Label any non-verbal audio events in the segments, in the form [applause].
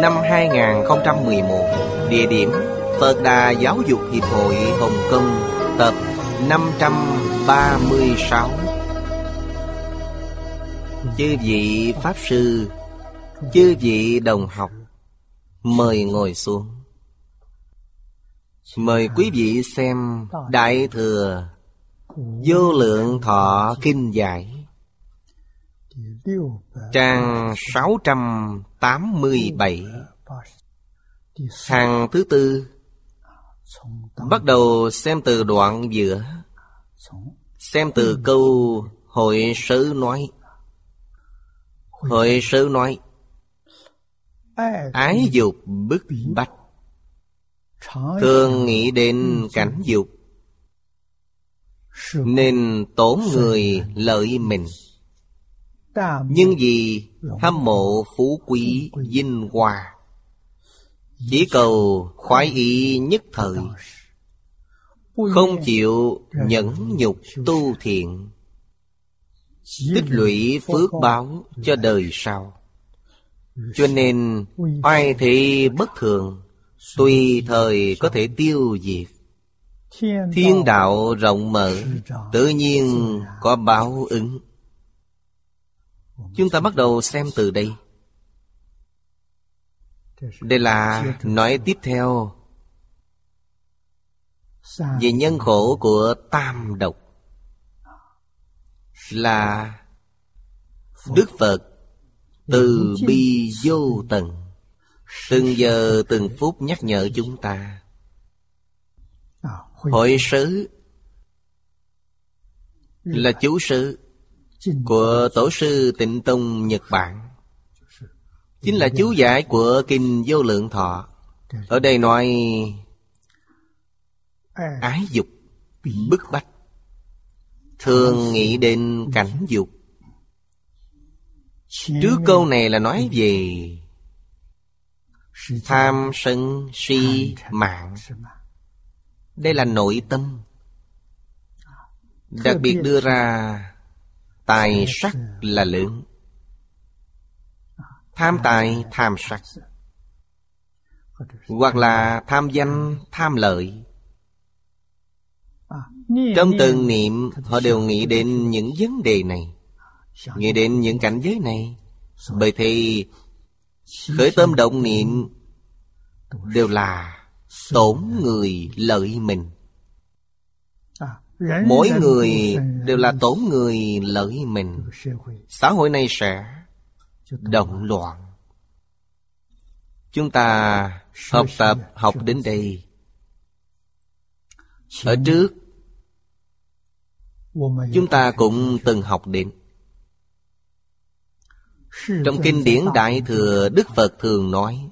năm 2011 Địa điểm Phật Đà Giáo dục Hiệp hội Hồng Kông, Tập 536 Chư vị Pháp Sư, Chư vị đồng học, Mời ngồi xuống. Mời quý vị xem Đại Thừa Vô Lượng Thọ Kinh Giải. Trang 687 Hàng thứ tư. Bắt đầu xem từ đoạn giữa. Xem từ câu Hội sớ nói. Hội sớ nói. Ái dục bức bách. Thường nghĩ đến cảnh dục. Nên tổn người lợi mình nhưng vì hâm mộ phú quý vinh hoa Chỉ cầu khoái ý nhất thời Không chịu nhẫn nhục tu thiện Tích lũy phước báo cho đời sau. Cho nên oai thị bất thường Tùy thời có thể tiêu diệt. Thiên đạo rộng mở Tự nhiên có báo ứng Chúng ta bắt đầu xem từ đây. Đây là nói tiếp theo Về nhân khổ của tam độc. Là Đức Phật Từ bi vô tận, Từng giờ từng phút nhắc nhở chúng ta. Hội sứ Là chú sứ của Tổ sư Tịnh Tông Nhật Bản. Chính là chú giải của Kinh Vô Lượng Thọ. Ở đây nói, Ái dục, Bức bách, Thường nghĩ đến cảnh dục. Trước câu này là nói về Tham sân si mạng. Đây là nội tâm. Đặc biệt đưa ra Tài sắc là lớn Tham tài, tham sắc. Hoặc là tham danh, tham lợi. Trong từng niệm, Họ đều nghĩ đến những vấn đề này. Nghĩ đến những cảnh giới này. Bởi thì, Khởi tâm động niệm Đều là Tổn người lợi mình. Mỗi người đều là tổn người lợi mình. Xã hội này sẽ động loạn. Chúng ta học tập học đến đây. Ở trước Chúng ta cũng từng học đến. Trong kinh điển Đại Thừa Đức Phật thường nói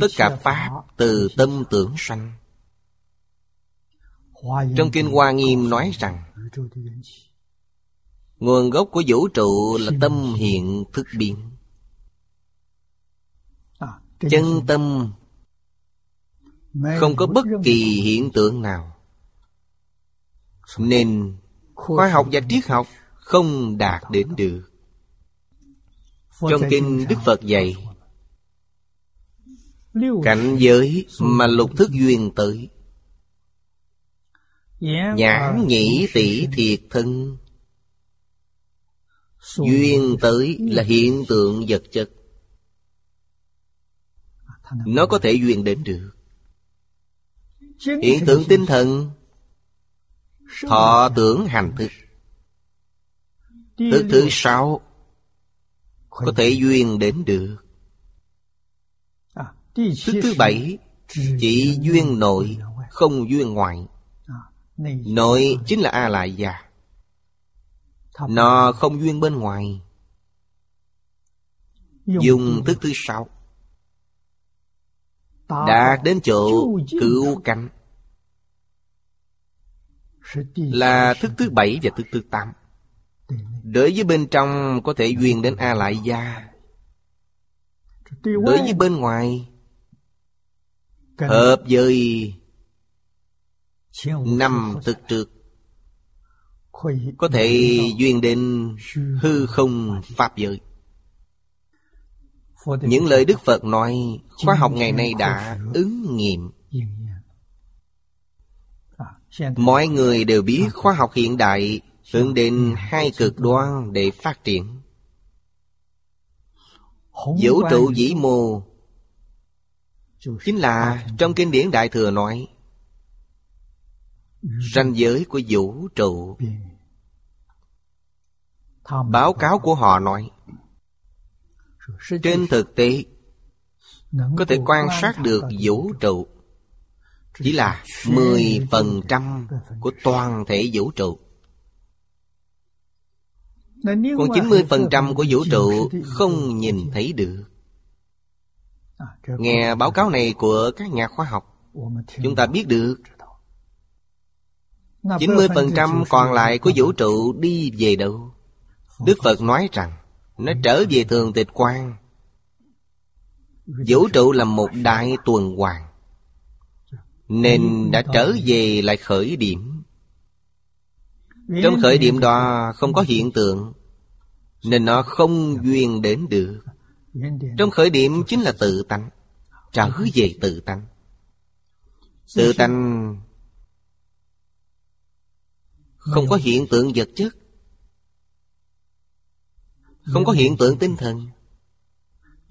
Tất cả Pháp từ tâm tưởng sanh trong Kinh Hoa Nghiêm nói rằng Nguồn gốc của vũ trụ là tâm hiện thức biến Chân tâm Không có bất kỳ hiện tượng nào. Nên khoa học và triết học không đạt đến được. Trong kinh Đức Phật dạy Cảnh giới mà lục thức duyên tới Nhãn nhĩ tỷ thiệt thân. Duyên tới là hiện tượng vật chất. Nó có thể duyên đến được. Hiện tượng tinh thần. Thọ tưởng hành thức. Thức thứ sáu Có thể duyên đến được. Thức thứ bảy Chỉ duyên nội. Không duyên ngoại Nội chính là A Lại Gia Nó không duyên bên ngoài Dùng thức thứ sáu Đạt đến chỗ cứu cánh Là thức thứ bảy và thức thứ tám Đối với bên trong có thể duyên đến A Lại Gia Đối với bên ngoài Hợp với Năm thực trực Có thể duyên đến hư không Pháp giới. Những lời Đức Phật nói, Khoa học ngày nay đã ứng nghiệm. Mọi người đều biết khoa học hiện đại Hướng đến hai cực đoan để phát triển. Vũ trụ vĩ mô, Chính là trong kinh điển Đại Thừa nói Ranh giới của vũ trụ. Báo cáo của họ nói, Trên thực tế, Có thể quan sát được vũ trụ Chỉ là 10% của toàn thể vũ trụ. Còn 90% của vũ trụ không nhìn thấy được. Nghe báo cáo này của các nhà khoa học, Chúng ta biết được 90% còn lại của vũ trụ đi về đâu? Đức Phật nói rằng Nó trở về thường tịch quan Vũ trụ là một đại tuần hoàn Nên đã trở về lại khởi điểm. Trong khởi điểm đó không có hiện tượng Nên nó không duyên đến được. Trong khởi điểm chính là tự tánh. Trở về tự tánh. Tự tánh không có hiện tượng vật chất. Không có hiện tượng tinh thần.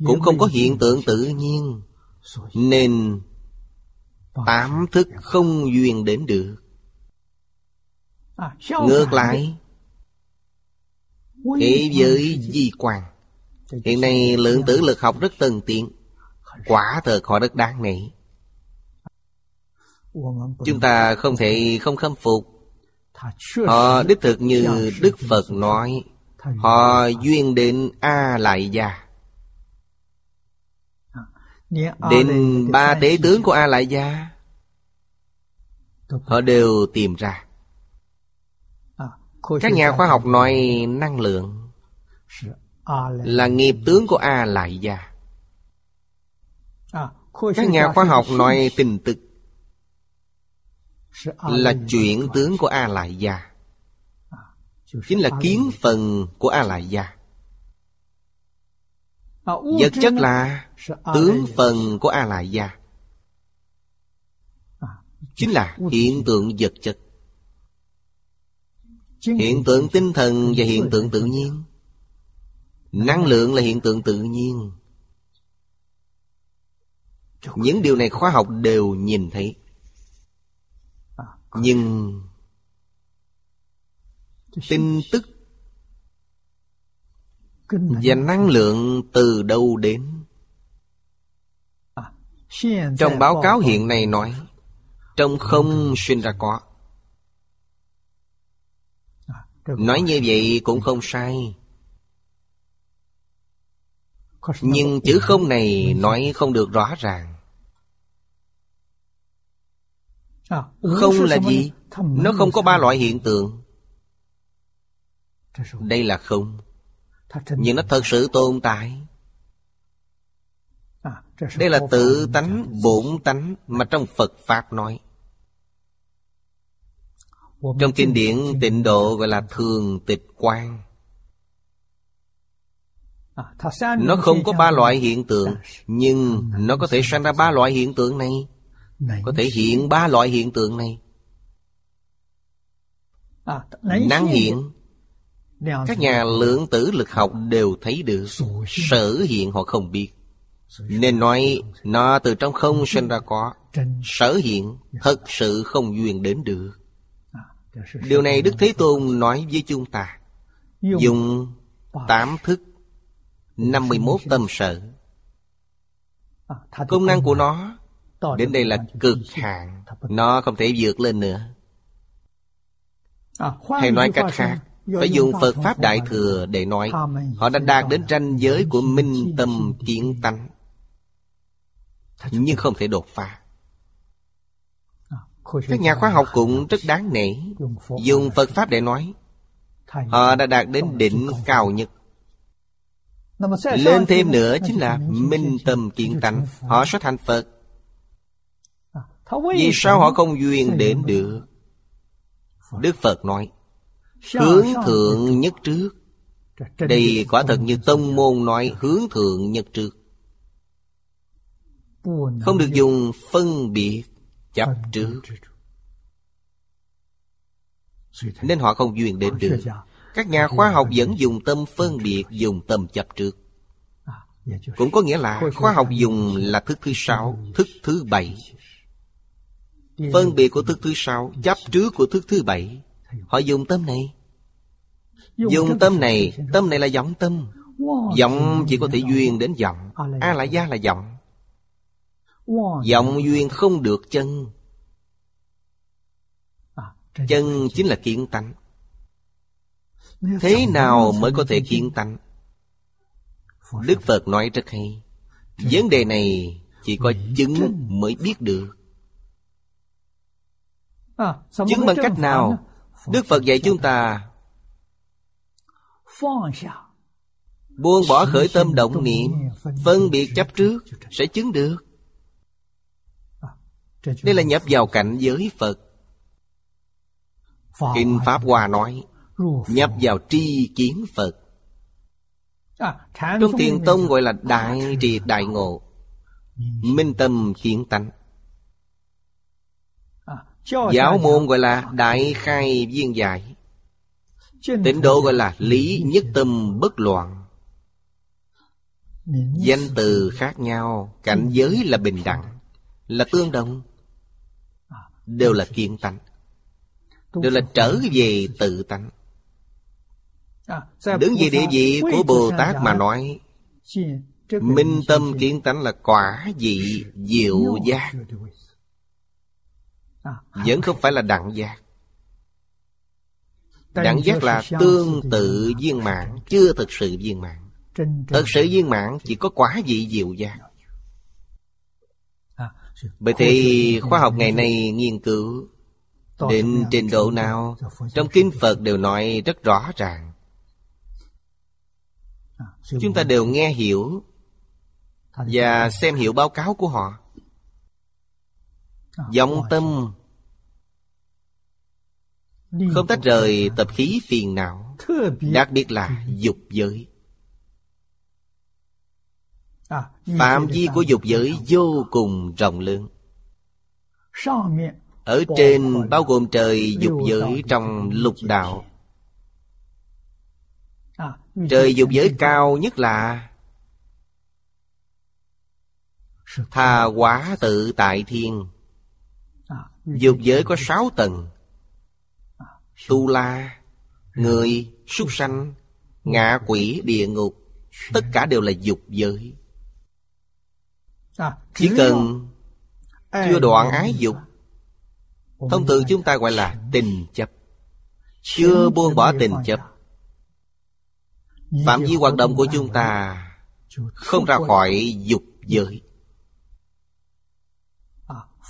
Cũng không có hiện tượng tự nhiên. Nên Tám thức không duyên đến được. Ngược lại, Thế giới di quan Hiện nay lượng tử lực học rất tân tiện Quả thật họ rất đáng nể. Chúng ta không thể không khâm phục Họ đích thực như Đức Phật nói Họ duyên đến A Lại Gia Đến ba tế tướng của A Lại Gia Họ đều tìm ra. Các nhà khoa học nói năng lượng Là nghiệp tướng của A Lại Gia Các nhà khoa học nói tình tức là chuyển tướng của a lại gia chính là kiến phần của a lại gia vật chất là tướng phần của a lại gia chính là hiện tượng vật chất. Hiện tượng tinh thần và hiện tượng tự nhiên. Năng lượng là hiện tượng tự nhiên. Những điều này khoa học đều nhìn thấy nhưng tin tức và năng lượng từ đâu đến? Trong báo cáo hiện nay nói, trong không sinh ra có. Nói như vậy cũng không sai. Nhưng chữ không này nói không được rõ ràng. Không là gì? Nó không có ba loại hiện tượng. Đây là không. Nhưng nó thật sự tồn tại. Đây là tự tánh, bổn tánh Mà trong Phật Pháp nói. Trong kinh điển tịnh độ gọi là thường tịch quan Nó không có ba loại hiện tượng Nhưng nó có thể sanh ra ba loại hiện tượng này có thể hiện ba loại hiện tượng này. Năng hiện. Các nhà lượng tử lực học đều thấy được sở hiện họ không biết. Nên nói nó từ trong không sinh ra có. Sở hiện thật sự không duyên đến được. Điều này Đức Thế Tôn nói với chúng ta. Dùng tám thức 51 tâm sở. Công năng của nó Đến đây là cực hạn. Nó không thể vượt lên nữa. Hay nói cách khác Phải dùng Phật Pháp Đại Thừa để nói. Họ đã đạt đến ranh giới của minh tâm kiến tánh. Nhưng không thể đột phá. Các nhà khoa học cũng rất đáng nể. Dùng Phật Pháp để nói. Họ đã đạt đến đỉnh cao nhất. Lên thêm nữa chính là minh tâm kiến tánh. Họ sẽ thành Phật Vì sao họ không duyên đến được? Đức Phật nói Hướng thượng nhất trước. Đây quả thật như tông môn nói Hướng thượng nhất trước. Không được dùng phân biệt chấp trước. Nên họ không duyên đến được. Các nhà khoa học vẫn dùng tâm phân biệt Dùng tâm chấp trước. Cũng có nghĩa là khoa học dùng là thức thứ sáu Thức thứ bảy Phân biệt của thức thứ sáu Chấp trước của thức thứ bảy. Họ dùng tâm này. Dùng tâm này. Tâm này là vọng tâm. Vọng chỉ có thể duyên đến vọng A la gia là vọng Vọng duyên không được chân. Chân chính là kiến tánh. Thế nào mới có thể kiến tánh? Đức Phật. Nói rất hay. Vấn đề này chỉ có chứng mới biết được Chứng bằng cách nào? Đức Phật dạy chúng ta. Buông bỏ khởi tâm động niệm Phân biệt chấp trước Sẽ chứng được. Đây là nhập vào cảnh giới Phật. Kinh Pháp Hoa nói Nhập vào tri kiến Phật. Trong thiền tông gọi là Đại triệt đại ngộ. Minh tâm kiến tánh Giáo môn gọi là Đại khai viên giải. Tịnh độ gọi là Lý nhất tâm bất loạn. Danh từ khác nhau Cảnh giới là bình đẳng Là tương đồng. Đều là kiên tánh. Đều là trở về tự tánh. Đứng về địa vị của Bồ Tát mà nói Minh tâm kiến tánh là quả vị diệu giác Vẫn không phải là đẳng giác. Đẳng giác là tương tự viên mãn Chưa thực sự viên mãn. Thật sự viên mãn chỉ có quả vị diệu giác. Bởi thì khoa học ngày nay nghiên cứu Đến trình độ nào? Trong kinh Phật đều nói rất rõ ràng. Chúng ta đều nghe hiểu Và xem hiểu báo cáo của họ Vọng tâm. Không tách rời tập khí phiền não. Đặc biệt là dục giới. Phạm vi của dục giới vô cùng rộng lớn. Ở trên bao gồm trời dục giới trong lục đạo. Trời dục giới cao nhất là Tha hóa tự tại thiên Dục giới có sáu tầng. Tu la Người súc sanh Ngạ quỷ địa ngục Tất cả đều là dục giới. Chỉ cần Chưa đoạn ái dục Thông thường chúng ta gọi là tình chấp. Chưa buông bỏ tình chấp. Phạm vi hoạt động của chúng ta Không ra khỏi dục giới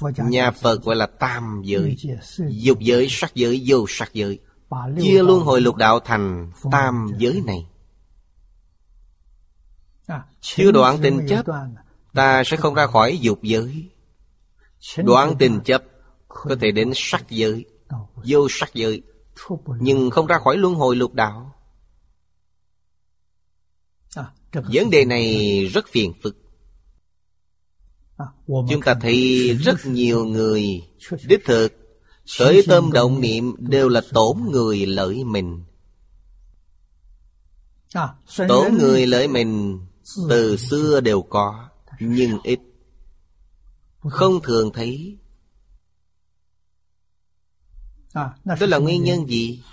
Nhà Phật gọi là tam giới Dục giới, sắc giới, vô sắc giới. Chia luân hồi lục đạo thành tam giới này. Chưa đoạn tình chấp Ta sẽ không ra khỏi dục giới. Đoạn tình chấp Có thể đến sắc giới Vô sắc giới Nhưng không ra khỏi luân hồi lục đạo. Vấn đề này rất phiền phức Chúng ta thấy rất nhiều người [laughs] Đích thực Khởi tâm động niệm đều là tổn người lợi mình. Tổn người lợi mình Từ xưa đều có Nhưng ít. Không thường thấy. À, Đó là nguyên nhân gì?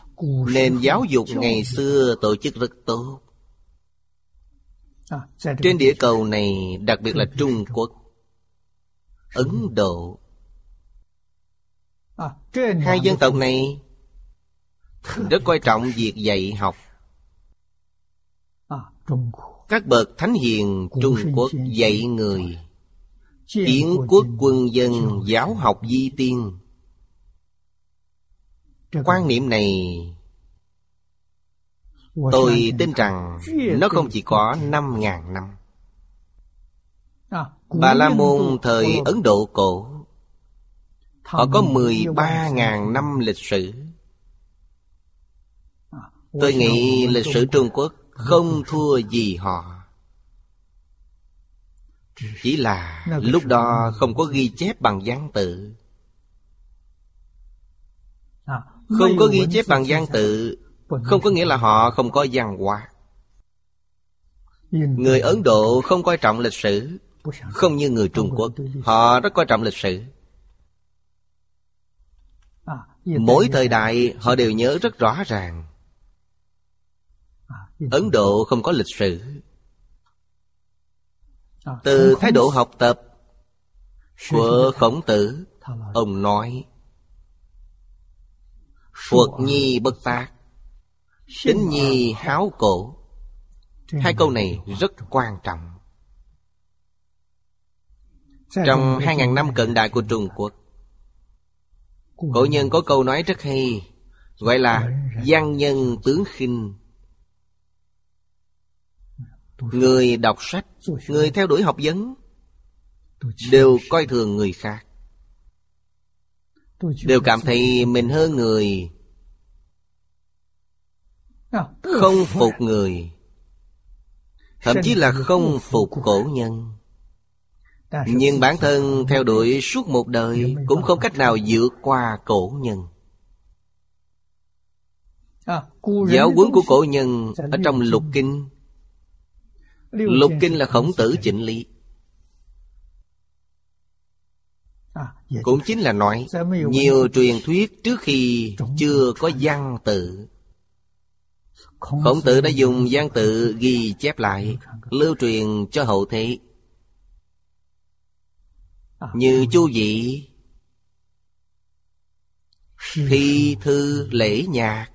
Nền giáo dục ngày xưa tổ chức rất tốt. À, Trên địa cầu này Đặc biệt là Trung Quốc Ấn Độ. À, Hai dân tộc này Rất coi trọng việc dạy học. À, Các bậc thánh hiền Trung Quốc dạy người. Kiến quốc quân dân giáo học di tiên. Quan niệm này Tôi tin rằng Nó không chỉ có 5.000 năm. À, Bà La Môn thời Ấn Độ cổ. Họ có 13.000 năm lịch sử. Tôi nghĩ lịch sử Trung Quốc không thua gì họ. Chỉ là lúc đó không có ghi chép bằng văn tự. À, Không có ghi chép bằng văn tự Không có nghĩa là họ không có văn hóa. Người Ấn Độ không coi trọng lịch sử không như người Trung Quốc, Họ rất coi trọng lịch sử. Mỗi thời đại, họ đều nhớ rất rõ ràng. Ấn Độ không có lịch sử. Từ thái độ học tập Của Khổng Tử, Ông nói Phật nhi bất tác, Tính nhi háo cổ. Hai câu này rất quan trọng. Trong 2.000 năm cận đại của Trung Quốc. Cổ nhân có câu nói rất hay Gọi là văn nhân tướng khinh. Người đọc sách Người theo đuổi học vấn Đều coi thường người khác. Đều cảm thấy mình hơn người. À, Không phục người. Thậm chí là không phục cổ nhân Nhưng bản thân theo đuổi suốt một đời Cũng không cách nào vượt qua cổ nhân. À, Giáo huấn của cổ nhân Ở trong lục kinh. Lục kinh là khổng tử chỉnh lý. À, Cũng chính là nói Nhiều truyền thuyết trước khi chưa có văn tự. Khổng tử đã dùng văn tự ghi chép lại Lưu truyền cho hậu thế Như chu vị Thi thư lễ nhạc.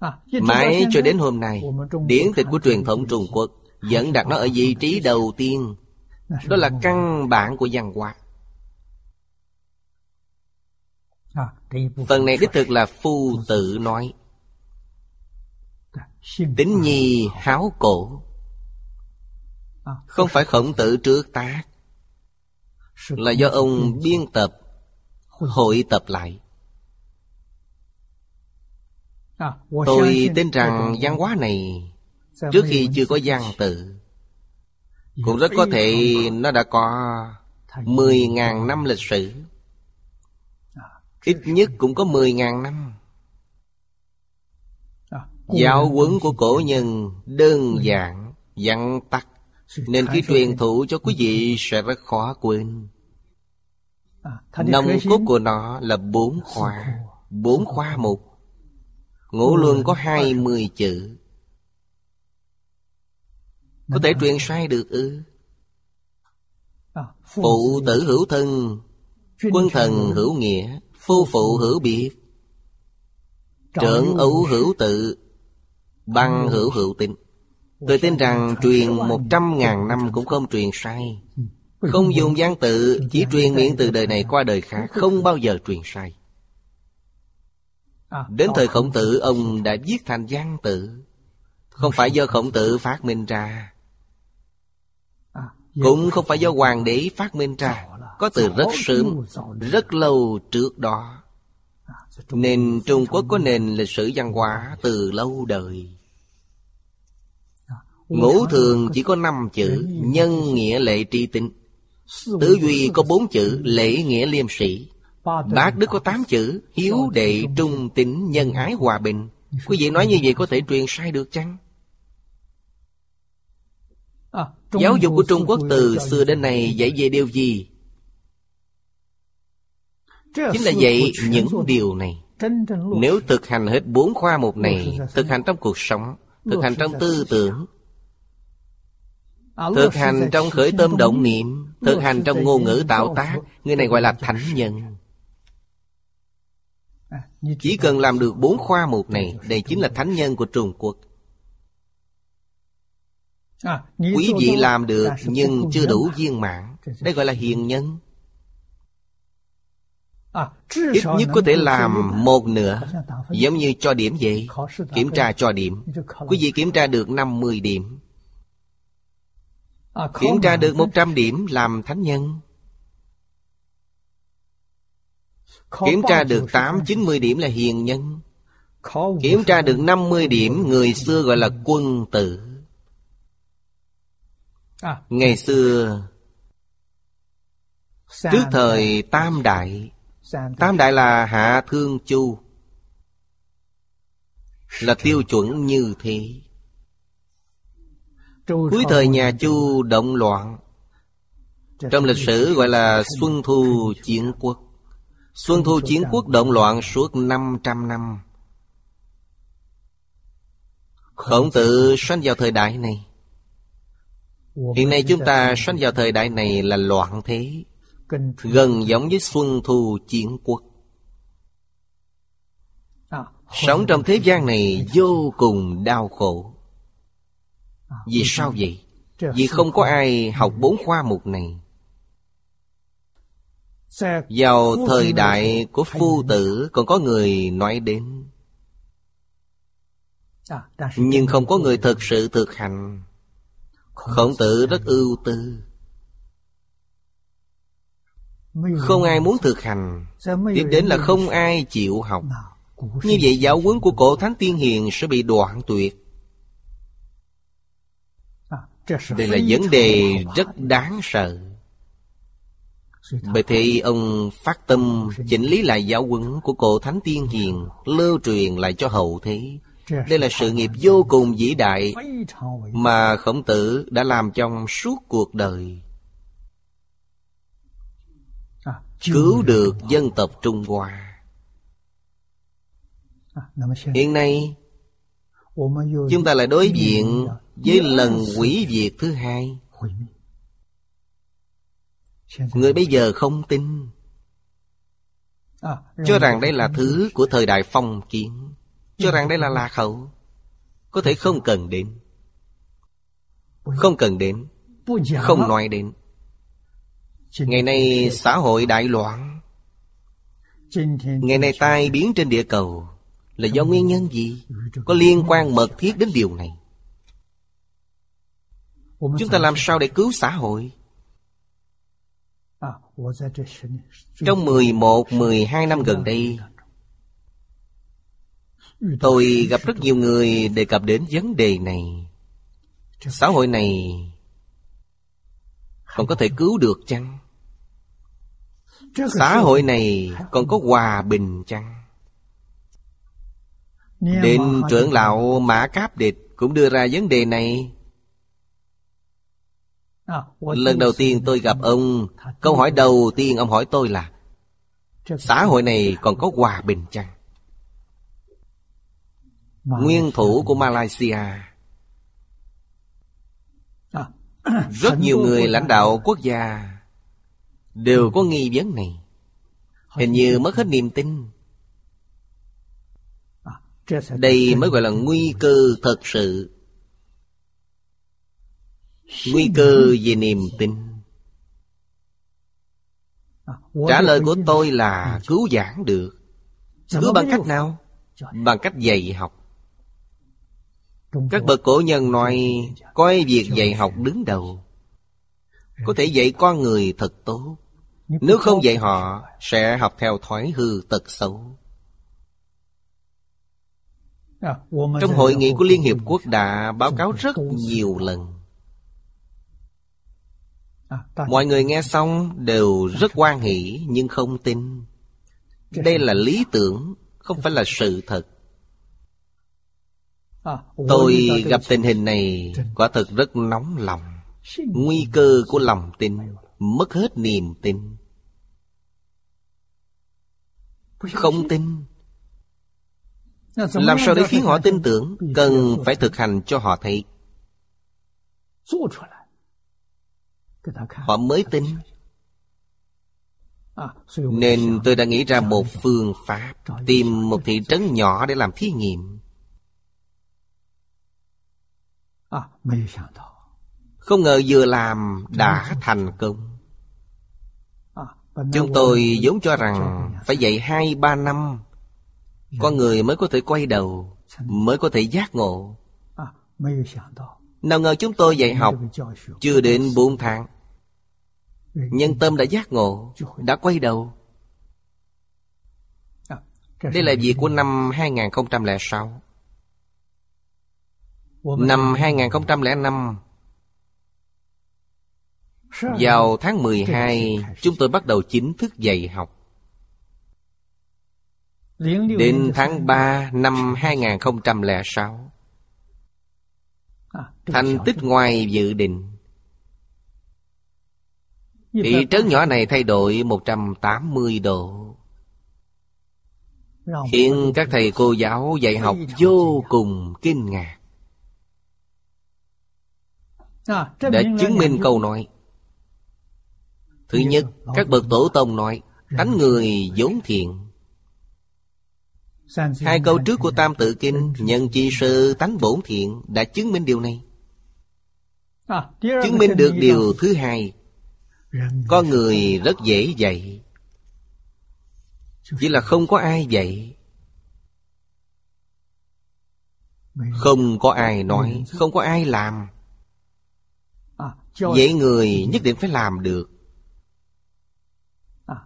À, Mãi cho đến hôm nay Điển tịch của truyền thống Trung Quốc Vẫn đặt nó ở vị trí đầu tiên. Đó là căn bản của văn hóa. À, Phần này đích thực là phu tự nói. Tính nhi háo cổ. À, Không phải khổng tử trước tác Là do ông biên tập Hội tập lại. À, Tôi tin rằng văn hóa này Trước khi chưa có văn tự Cũng rất có thể nó đã có 10.000 năm lịch sử. Ít nhất cũng có 10.000 năm. Giáo huấn của cổ nhân đơn giản, dặn tắt Nên khi truyền thụ cho quý vị sẽ rất khó quên. Nông cốt của nó là bốn khoa. Bốn khoa một Ngũ luân có hai mươi chữ. Có thể truyền sai được ư? À, Phụ tử hữu thân Quân thần hữu nghĩa Phu phụ hữu biệt Trưởng ấu hữu tự Băng hữu hữu tịnh Tôi tin rằng truyền một trăm ngàn năm cũng không truyền sai. Không dùng văn tự, Chỉ truyền miệng từ đời này qua đời khác, Không bao giờ truyền sai. Đến thời khổng tử, ông đã viết thành văn tự. Không phải do khổng tử phát minh ra, Cũng không phải do hoàng đế phát minh ra. Có từ rất sớm, Rất lâu trước đó. Nên Trung Quốc có nền lịch sử văn hóa từ lâu đời. Ngũ thường chỉ có năm chữ, Nhân nghĩa lệ tri tinh Tứ duy có bốn chữ, Lễ nghĩa liêm sĩ Bác Đức có tám chữ, Hiếu đệ trung tín nhân ái hòa bình Quý vị nói như vậy có thể truyền sai được chăng? Giáo dục của Trung Quốc từ xưa đến nay dạy về điều gì? Chính là dạy những điều này Nếu thực hành hết bốn khoa mục này, Thực hành trong cuộc sống, Thực hành trong tư tưởng Thực hành trong khởi tâm động niệm Thực hành trong ngôn ngữ tạo tác Người này gọi là thánh nhân. Chỉ cần làm được bốn khoa mục này Đây chính là thánh nhân của Trung Quốc. Quý vị làm được nhưng chưa đủ viên mãn. Đây gọi là hiền nhân. Ít nhất có thể làm một nửa Giống như cho điểm vậy Kiểm tra cho điểm Quý vị kiểm tra được 50 điểm Kiểm tra được 100 điểm làm thánh nhân. Kiểm tra được 8-90 điểm là hiền nhân. Kiểm tra được 50 điểm Người xưa gọi là quân tử. Ngày xưa Trước thời Tam Đại. Tam Đại là Hạ Thương Chu. Là tiêu chuẩn như thế Cuối thời nhà Chu động loạn. Trong lịch sử gọi là Xuân Thu Chiến Quốc. Xuân Thu Chiến Quốc động loạn suốt 500 năm. Khổng tử sanh vào thời đại này. Hiện nay chúng ta sanh vào thời đại này là loạn thế. Gần giống với Xuân Thu Chiến Quốc. Sống trong thế gian này vô cùng đau khổ Vì sao vậy? Vì không có ai học bốn khoa mục này. Vào thời đại của phu tử Còn có người nói đến. Nhưng không có người thực sự thực hành. Khổng tử rất ưu tư. Không ai muốn thực hành. Tiếp đến là không ai chịu học. Như vậy giáo huấn của cổ Thánh Tiên Hiền sẽ bị đoạn tuyệt Đây là vấn đề rất đáng sợ. Bởi thế ông phát tâm chỉnh lý lại giáo huấn của cổ Thánh Tiên Hiền Lưu truyền lại cho hậu thế. Đây là sự nghiệp vô cùng vĩ đại Mà khổng tử đã làm trong suốt cuộc đời. Cứu được dân tộc Trung Hoa. Hiện nay Chúng ta lại đối diện với lần quỷ diệt thứ hai. Người bây giờ không tin. Cho rằng đây là thứ của thời đại phong kiến. Cho rằng đây là lạc hậu. Có thể không cần đến. Không cần đến. Không nói đến. Ngày nay xã hội đại loạn. Ngày nay tai biến trên địa cầu Là do nguyên nhân gì? Có liên quan mật thiết đến điều này. Chúng ta làm sao để cứu xã hội? Trong 11, 12 năm gần đây Tôi gặp rất nhiều người đề cập đến vấn đề này. Xã hội này Còn có thể cứu được chăng? Xã hội này còn có hòa bình chăng? Đến trưởng lão Mã Cáp Địch cũng đưa ra vấn đề này Lần đầu tiên tôi gặp ông, Câu hỏi đầu tiên ông hỏi tôi là, Xã hội này còn có hòa bình chăng? Nguyên thủ của Malaysia. Rất nhiều người lãnh đạo quốc gia Đều có nghi vấn này. Hình như mất hết niềm tin. Đây mới gọi là nguy cơ thật sự. Nguy cơ về niềm tin. Trả lời của tôi là cứu giảng được. Cứu bằng cách nào? Bằng cách dạy học. Các bậc cổ nhân nói, Coi việc dạy học đứng đầu. Có thể dạy con người thật tốt. Nếu không dạy họ, Sẽ học theo thói hư tật xấu. Trong hội nghị của Liên Hiệp Quốc đã báo cáo rất nhiều lần. Mọi người nghe xong đều rất quan hỷ nhưng không tin. Đây là lý tưởng, không phải là sự thật. Tôi gặp tình hình này quả thực rất nóng lòng. Nguy cơ của lòng tin Mất hết niềm tin. Không tin. Làm sao để khiến họ tin tưởng? Cần phải thực hành cho họ thấy Họ mới tin. Nên tôi đã nghĩ ra một phương pháp, Tìm một thị trấn nhỏ để làm thí nghiệm. Không ngờ vừa làm đã thành công. Chúng tôi vốn cho rằng Phải dạy hai, ba năm. Con người mới có thể quay đầu, Mới có thể giác ngộ. Nào ngờ chúng tôi dạy học Chưa đến bốn tháng. Nhân tâm đã giác ngộ, Đã quay đầu. Đây là việc của năm 2006 Năm 2005 Vào tháng 12 Chúng tôi bắt đầu chính thức dạy học. Đến tháng 3 năm 2006 Thành tích ngoài dự định Thị trấn nhỏ này thay đổi 180 độ. Khiến các thầy cô giáo dạy học vô cùng kinh ngạc. Để chứng minh câu nói. Thứ nhất, các bậc tổ tông nói Tánh người vốn thiện. Hai câu trước của Tam Tự Kinh Nhân chi sư tánh bổn thiện Đã chứng minh điều này. Chứng minh được điều thứ hai có người rất dễ dạy. Chỉ là không có ai dạy. Không có ai nói, Không có ai làm. Dạy người nhất định phải làm được.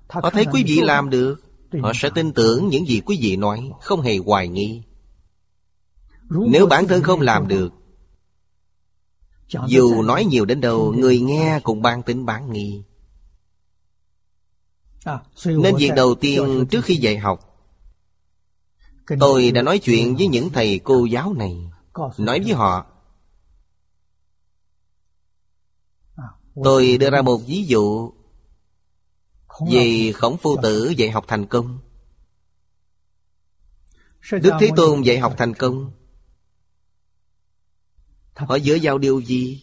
Họ thấy quý vị làm được, Họ sẽ tin tưởng những gì quý vị nói, Không hề hoài nghi. Nếu bản thân không làm được dù nói nhiều đến đâu Người nghe cũng ban tính bán nghi. Nên việc đầu tiên trước khi dạy học Tôi đã nói chuyện với những thầy cô giáo này Nói với họ. Tôi đưa ra một ví dụ Vì khổng phu tử dạy học thành công. Đức Thế Tôn dạy học thành công Họ dựa vào điều gì?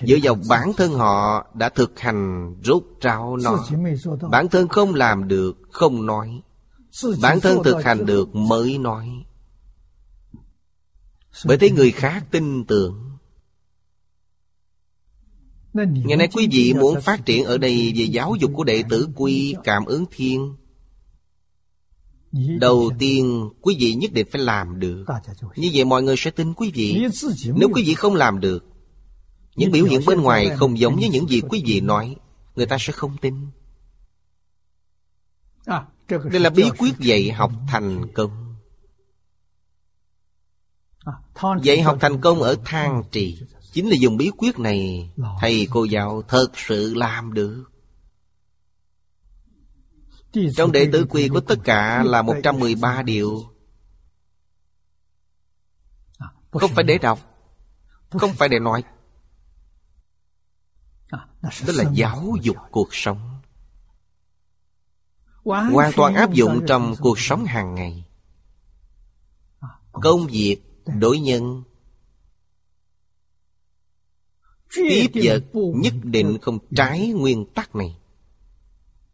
Dựa vào bản thân họ đã thực hành rút ráo nó. Bản thân không làm được, không nói. Bản thân thực hành được mới nói. Bởi thế người khác tin tưởng. Ngày nay quý vị muốn phát triển ở đây Về giáo dục của đệ tử quy cảm ứng thiên. Đầu tiên quý vị nhất định phải làm được. Như vậy mọi người sẽ tin quý vị. Nếu quý vị không làm được Những biểu hiện bên ngoài không giống với những gì quý vị nói Người ta sẽ không tin. Đây là bí quyết dạy học thành công. Dạy học thành công ở thang trì. Chính là dùng bí quyết này Thầy cô giáo thật sự làm được trong đệ tử quy có tất cả là 113 điều. Không phải để đọc Không phải để nói. Đó là giáo dục cuộc sống. Hoàn toàn áp dụng trong cuộc sống hàng ngày. Công việc, đối nhân. Tiếp vật nhất định không trái nguyên tắc này.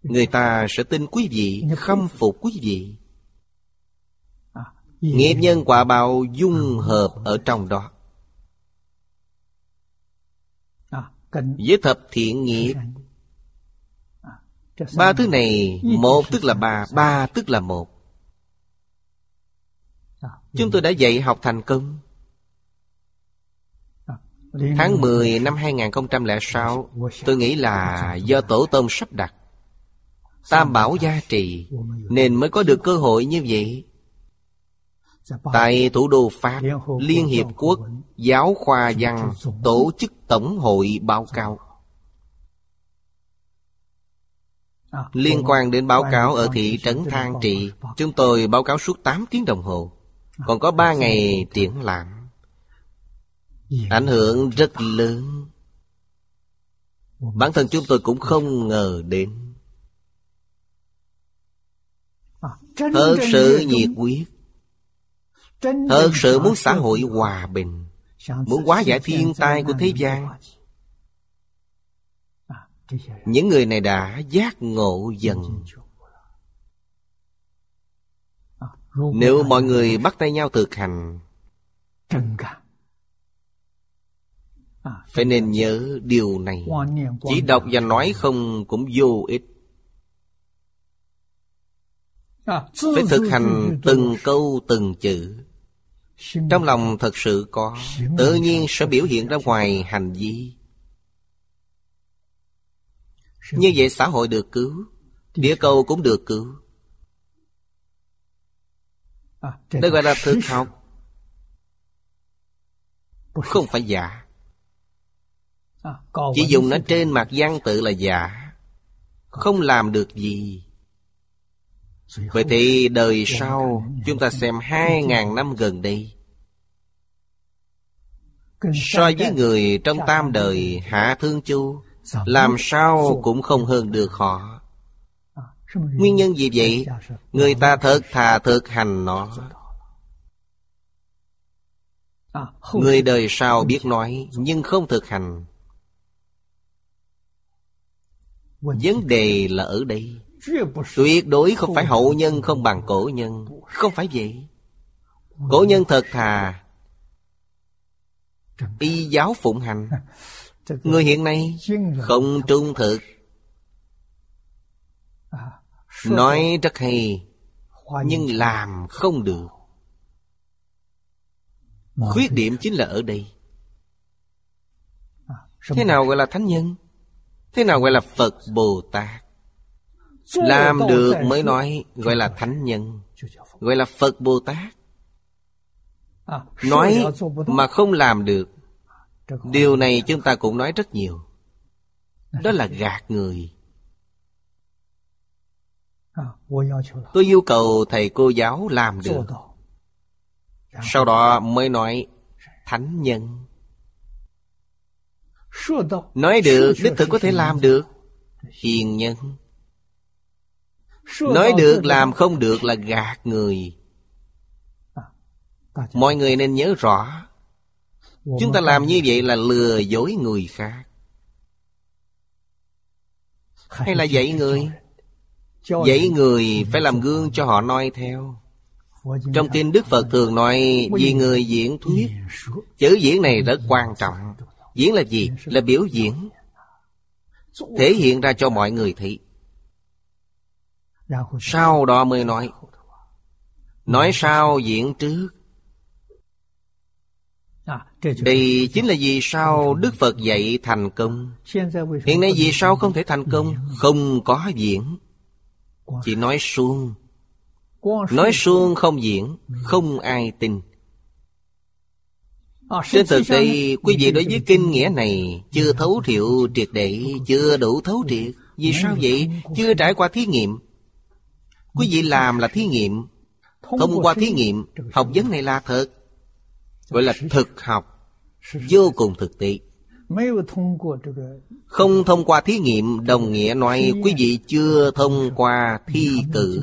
Người ta sẽ tin quý vị Khâm phục quý vị. Nghiệp nhân quả báo dung hợp ở trong đó. Với thập thiện nghiệp. Ba thứ này Một tức là ba Ba tức là một. Chúng tôi đã dạy học thành công. Tháng 10 năm 2006 Tôi nghĩ là do Tổ Tông sắp đặt Tam Bảo gia trì, Nên mới có được cơ hội như vậy. Tại thủ đô Pháp, Liên Hiệp Quốc, Giáo khoa văn, Tổ chức Tổng hội báo cáo. Liên quan đến báo cáo ở thị trấn Thang Trị, Chúng tôi báo cáo suốt 8 tiếng đồng hồ. Còn có 3 ngày triển lãm. Ảnh hưởng rất lớn. Bản thân chúng tôi cũng không ngờ đến. Thật sự nhiệt quyết Thật sự muốn xã hội hòa bình. Muốn hóa giải thiên tai của thế gian. Những người này đã giác ngộ dần. Nếu mọi người bắt tay nhau thực hành Phải nên nhớ điều này. Chỉ đọc và nói không cũng vô ích Phải thực hành từng câu từng chữ. Trong lòng thật sự có Tự nhiên sẽ biểu hiện ra ngoài hành vi. Như vậy xã hội được cứu Địa cầu cũng được cứu. Đây gọi là thực [laughs] học. Không phải giả. Chỉ dùng nó trên mặt văn tự là giả. Không làm được gì Vậy thì đời sau Chúng ta xem hai ngàn năm gần đây. So với người trong tam đời Hạ Thương Chu Làm sao cũng không hơn được họ. Nguyên nhân gì vậy? Người ta thật thà thực hành nó. Người đời sau biết nói Nhưng không thực hành. Vấn đề là ở đây Tuyệt đối không phải hậu nhân, không bằng cổ nhân. Không phải vậy. Cổ nhân thật thà. Y giáo phụng hành. Người hiện nay không trung thực. Nói rất hay, Nhưng làm không được. Khuyết điểm chính là ở đây. Thế nào gọi là thánh nhân? Thế nào gọi là Phật Bồ Tát? Làm được mới nói Gọi là thánh nhân Gọi là Phật Bồ Tát. Nói mà không làm được Điều này chúng ta cũng nói rất nhiều. Đó là gạt người. Tôi yêu cầu thầy cô giáo làm được. Sau đó mới nói Thánh nhân. Nói được đích thực có thể làm được. Hiền nhân Nói được làm không được là gạt người. Mọi người nên nhớ rõ Chúng ta làm như vậy là lừa dối người khác. Hay là dạy người? Dạy người phải làm gương cho họ noi theo. Trong kinh Đức Phật thường nói Vì người diễn thuyết. Chữ diễn này rất quan trọng. Diễn là gì? Là biểu diễn. Thể hiện ra cho mọi người thấy sau đó mới nói Nói sao diễn trước? Đây chính là vì sao Đức Phật dạy thành công. Hiện nay vì sao không thể thành công? Không có diễn. Chỉ nói suông. Nói suông không diễn, Không ai tin. Trên thực tế, Quý vị đối với kinh nghĩa này Chưa thấu thiệu triệt để, Chưa đủ thấu triệt. Vì sao vậy? Chưa trải qua thí nghiệm. Quý vị làm là thí nghiệm. Thông qua thí nghiệm Học vấn này là thật. Gọi là thực học. Vô cùng thực tế Không thông qua thí nghiệm Đồng nghĩa nói quý vị chưa thông qua thi cử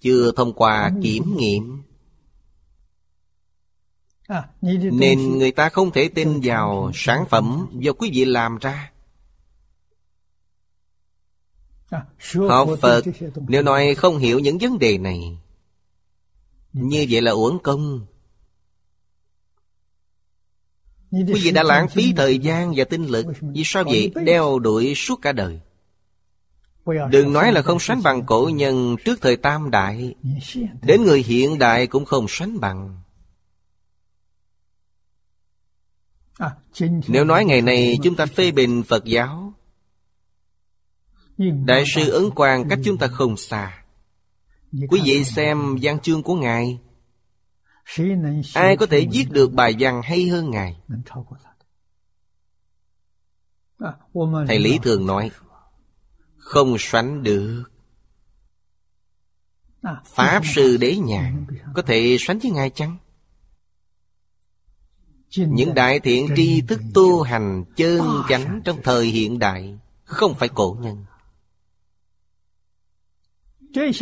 Chưa thông qua kiểm nghiệm. Nên người ta không thể tin vào sản phẩm do quý vị làm ra Học Phật nếu nói không hiểu những vấn đề này Như vậy. là uổng công. Quý vị đã lãng phí thời gian và tinh lực Vì sao vậy? Đeo đuổi suốt cả đời. Đừng nói là không sánh bằng cổ nhân trước thời tam đại. Đến người hiện đại cũng không sánh bằng. Nếu nói ngày này chúng ta phê bình Phật giáo Đại sư Ấn Quang cách chúng ta không xa. Quý vị xem văn chương của Ngài. Ai có thể viết được bài văn hay hơn Ngài? Thầy Lý thường nói Không sánh được. Pháp sư đế nhàn Có thể sánh với Ngài chăng? Những đại thiện tri thức tu hành chân chánh trong thời hiện đại Không phải cổ nhân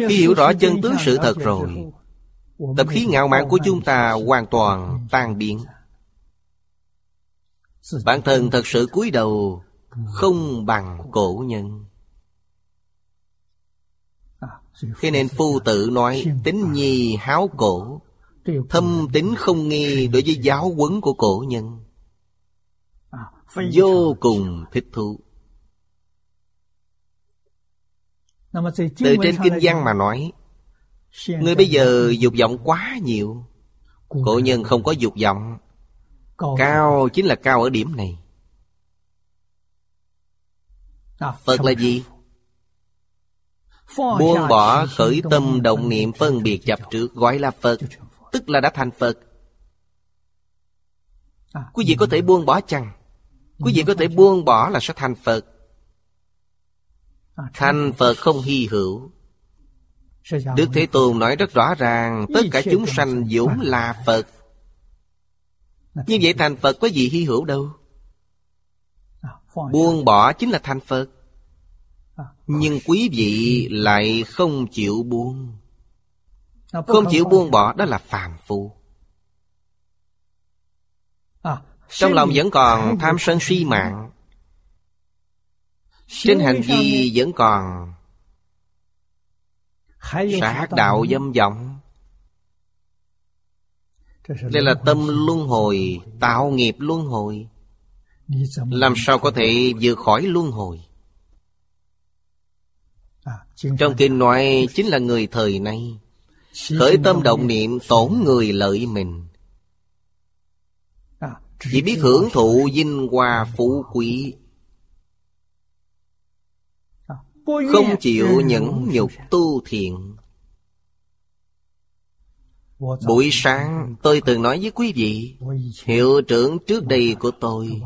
khi hiểu rõ chân tướng sự thật rồi, Tập khí ngạo mạn của chúng ta hoàn toàn tan biến. Bản thân thật sự cúi đầu, Không bằng cổ nhân. Thế nên phu tự nói Tính nhi háo cổ. Thâm tính không nghi đối với giáo huấn của cổ nhân. Vô cùng thích thú. Từ trên kinh văn mà nói Người bây giờ dục vọng quá nhiều. Cổ nhân không có dục vọng. Cao chính là cao ở điểm này. Phật là gì? Buông bỏ khởi tâm động niệm phân biệt chập trước Gọi là Phật Tức là đã thành Phật. Quý vị có thể buông bỏ chăng? Quý vị có thể buông bỏ là sẽ thành Phật Thành Phật không hy hữu. Đức Thế Tôn nói rất rõ ràng Tất cả chúng sanh vốn là Phật. Như vậy thành Phật có gì hy hữu đâu? Buông bỏ chính là thành Phật. Nhưng quý vị lại không chịu buông. Không chịu buông bỏ đó là phàm phu. Trong lòng vẫn còn tham sân suy mạng Trên hành vi vẫn còn. Sát đạo dâm vọng. Đây là tâm luân hồi Tạo nghiệp luân hồi. Làm sao có thể vượt khỏi luân hồi? Trong kinh nói chính là người thời nay. Khởi tâm động niệm tổn người lợi mình. Chỉ biết hưởng thụ vinh hoa phú quý Không chịu nhẫn nhục tu thiện. Buổi sáng tôi từng nói với quý vị Hiệu trưởng trước đây của tôi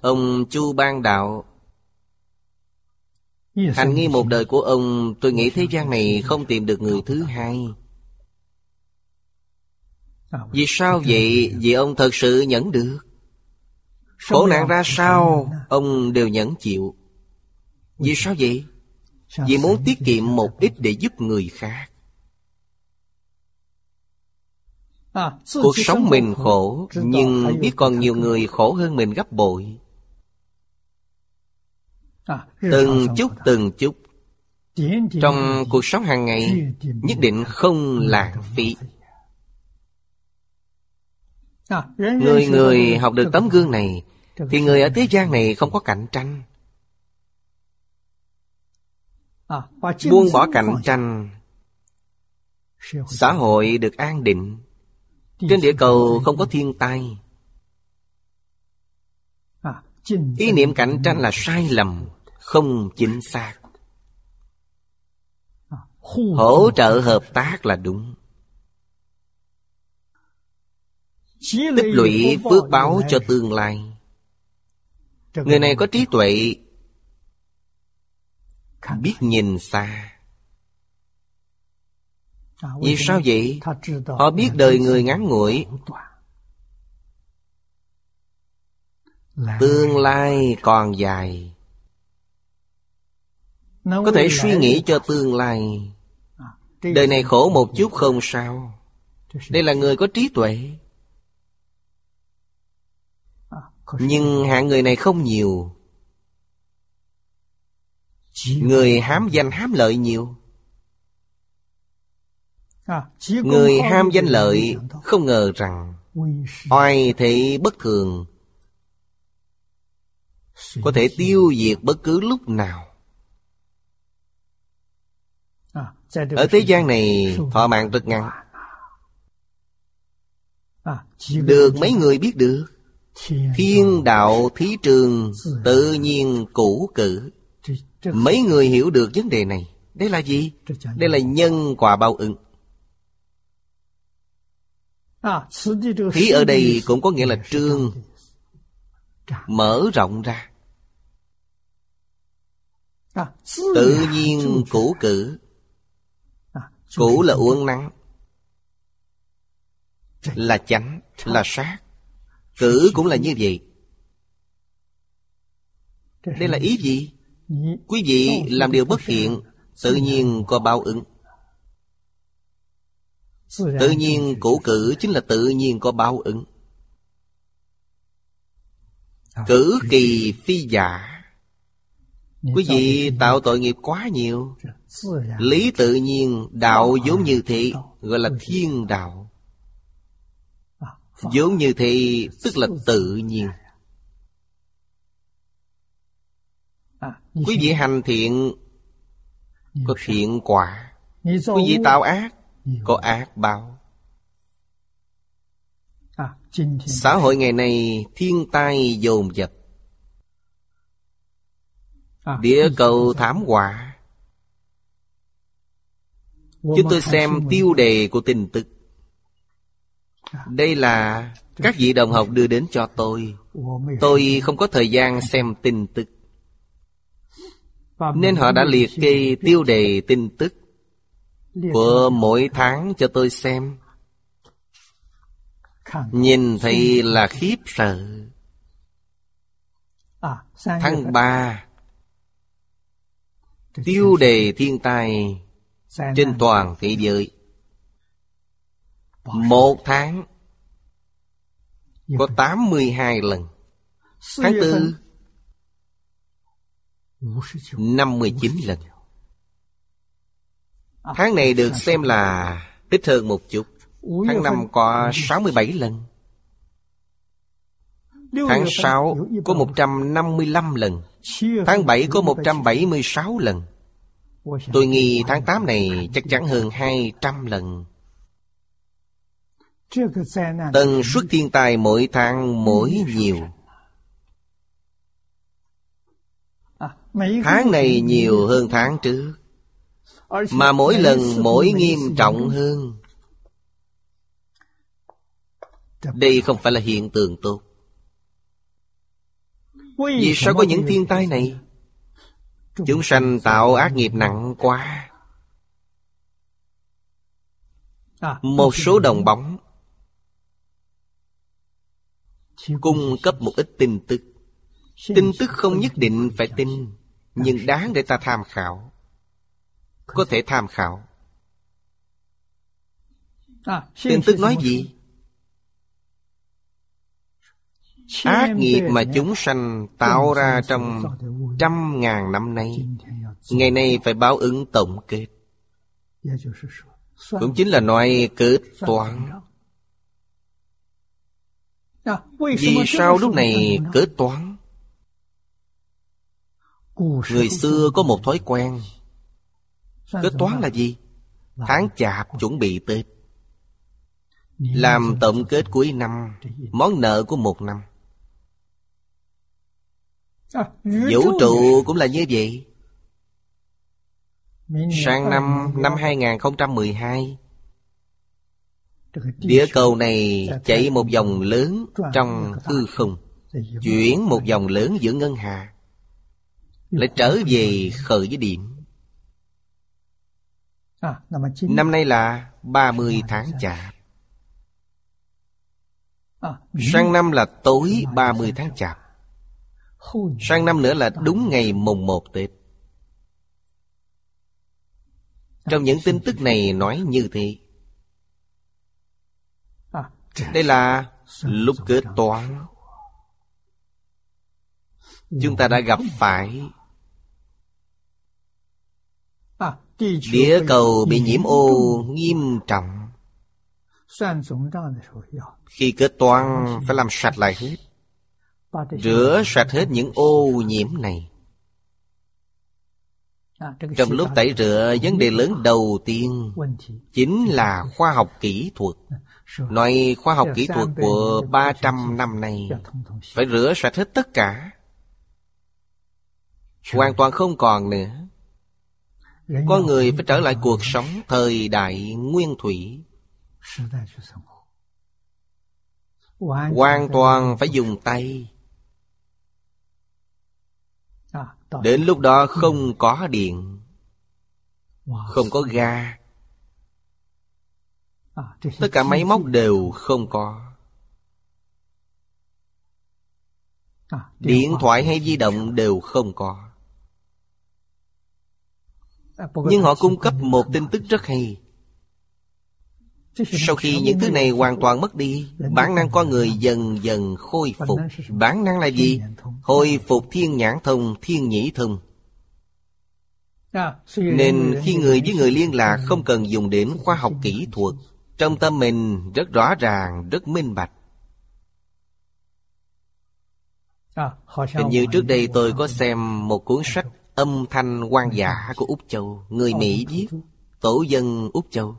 Ông Chu Ban Đạo. Hành nghi một đời của ông Tôi nghĩ thế gian này không tìm được người thứ hai. Vì sao vậy? Vì ông thật sự nhẫn được. Khổ nạn ra sao? Ông đều nhẫn chịu. Vì sao vậy? Vì muốn tiết kiệm một ít để giúp người khác. Cuộc sống mình khổ Nhưng biết còn nhiều người khổ hơn mình gấp bội. Từng chút từng chút. Trong cuộc sống hàng ngày Nhất định không lãng phí. Người người học được tấm gương này Thì người ở thế gian này không có cạnh tranh Buông bỏ cạnh tranh. Xã hội được an định. Trên địa cầu không có thiên tai. Ý niệm cạnh tranh là sai lầm Không chính xác. Hỗ trợ hợp tác là đúng. Tích lũy phước báo cho tương lai. Người này có trí tuệ Biết nhìn xa. Vì sao vậy? Họ biết đời người ngắn ngủi. Tương lai còn dài. Có thể suy nghĩ cho tương lai. Đời này khổ một chút không sao. Đây là người có trí tuệ. Nhưng hạng người này không nhiều Người hám danh hám lợi nhiều. Người ham danh lợi Không ngờ rằng Oai thị bất thường. Có thể tiêu diệt bất cứ lúc nào. Ở thế gian này, Thọ mạng rất ngắn. Được mấy người biết được, Thiên đạo thí trường Tự nhiên cũ cử. Mấy người hiểu được vấn đề này Đây là gì? Đây là nhân quả báo ứng. Thí ở đây cũng có nghĩa là trương. Mở rộng ra. Tự nhiên cũ cử. Cũ là uốn nắng Là chánh Là sát. Cử cũng là như vậy. Đây là ý gì? Quý vị làm điều bất thiện Tự nhiên có báo ứng. Tự nhiên cổ cử chính là tự nhiên có báo ứng. Cử kỳ phi giả. Quý vị tạo tội nghiệp quá nhiều. Lý tự nhiên đạo vốn như thế Gọi là thiên đạo. Vốn như thế tức là tự nhiên Quý vị hành thiện Có thiện quả. Quý vị tạo ác Có ác báo Xã hội ngày nay thiên tai dồn dập. Địa cầu thảm họa. Chúng tôi xem tiêu đề của tin tức. Đây là các vị đồng học đưa đến cho tôi. Tôi không có thời gian xem tin tức nên họ đã liệt kê tiêu đề tin tức Của mỗi tháng cho tôi xem. Nhìn thấy là khiếp sợ. Tháng 3 Tiêu đề thiên tai Trên toàn thế giới. Một tháng Có 82 lần. Tháng tư 59 lần. Tháng này được xem là ít hơn một chút. Tháng năm có 67 lần. Tháng 6 có 155 lần. Tháng 7 có 176 lần. Tôi nghi tháng 8 này chắc chắn hơn 200 lần. Tần suất thiên tai mỗi tháng mỗi nhiều Tháng này nhiều hơn tháng trước. Mà mỗi lần mỗi nghiêm trọng hơn. Đây không phải là hiện tượng tốt. Vì sao có những thiên tai này. Chúng sanh tạo ác nghiệp nặng quá. Một số đồng bóng Cung cấp một ít tin tức. Tin tức không nhất định phải tin Nhưng đáng để ta tham khảo. Có thể tham khảo. Tin tức nói gì? Ác nghiệp mà chúng sanh tạo ra trong trăm ngàn năm nay Ngày nay phải báo ứng tổng kết. Cũng chính là nói kết toán. Vì sao lúc này kết toán Người xưa có một thói quen. Kết toán là gì? Tháng chạp chuẩn bị Tết. Làm tổng kết cuối năm Món nợ của một năm. Vũ trụ cũng là như vậy. Sang năm năm 2012 Địa cầu này chạy một vòng lớn trong hư không Chuyển một vòng lớn giữa ngân hà Lại trở về khởi với điểm. Năm nay là 30 tháng chạp. Sang năm là tối 30 tháng chạp. Sang năm nữa là đúng ngày mùng một Tết. Trong những tin tức này nói như thế. Đây là lúc kết toán. Chúng ta đã gặp phải Địa cầu bị nhiễm ô nghiêm trọng. Khi kết toán phải làm sạch lại hết. Rửa sạch hết những ô nhiễm này. Trong lúc tẩy rửa vấn đề lớn đầu tiên Chính là khoa học kỹ thuật. Nói khoa học kỹ thuật của 300 năm nay Phải rửa sạch hết tất cả. Hoàn toàn không còn nữa con người phải trở lại cuộc sống thời đại nguyên thủy. Hoàn toàn phải dùng tay. Đến lúc đó không có điện Không có ga. Tất cả máy móc đều không có. Điện thoại hay di động đều không có nhưng họ cung cấp một tin tức rất hay. Sau khi những thứ này hoàn toàn mất đi bản năng con người dần dần khôi phục. bản năng là gì? hồi phục thiên nhãn thông thiên nhĩ thông. Nên khi người với người liên lạc không cần dùng đến khoa học kỹ thuật trong tâm mình rất rõ ràng rất minh bạch. Hình như trước đây tôi có xem một cuốn sách âm thanh quan giả của Úc Châu, người Mỹ viết, tổ dân Úc Châu.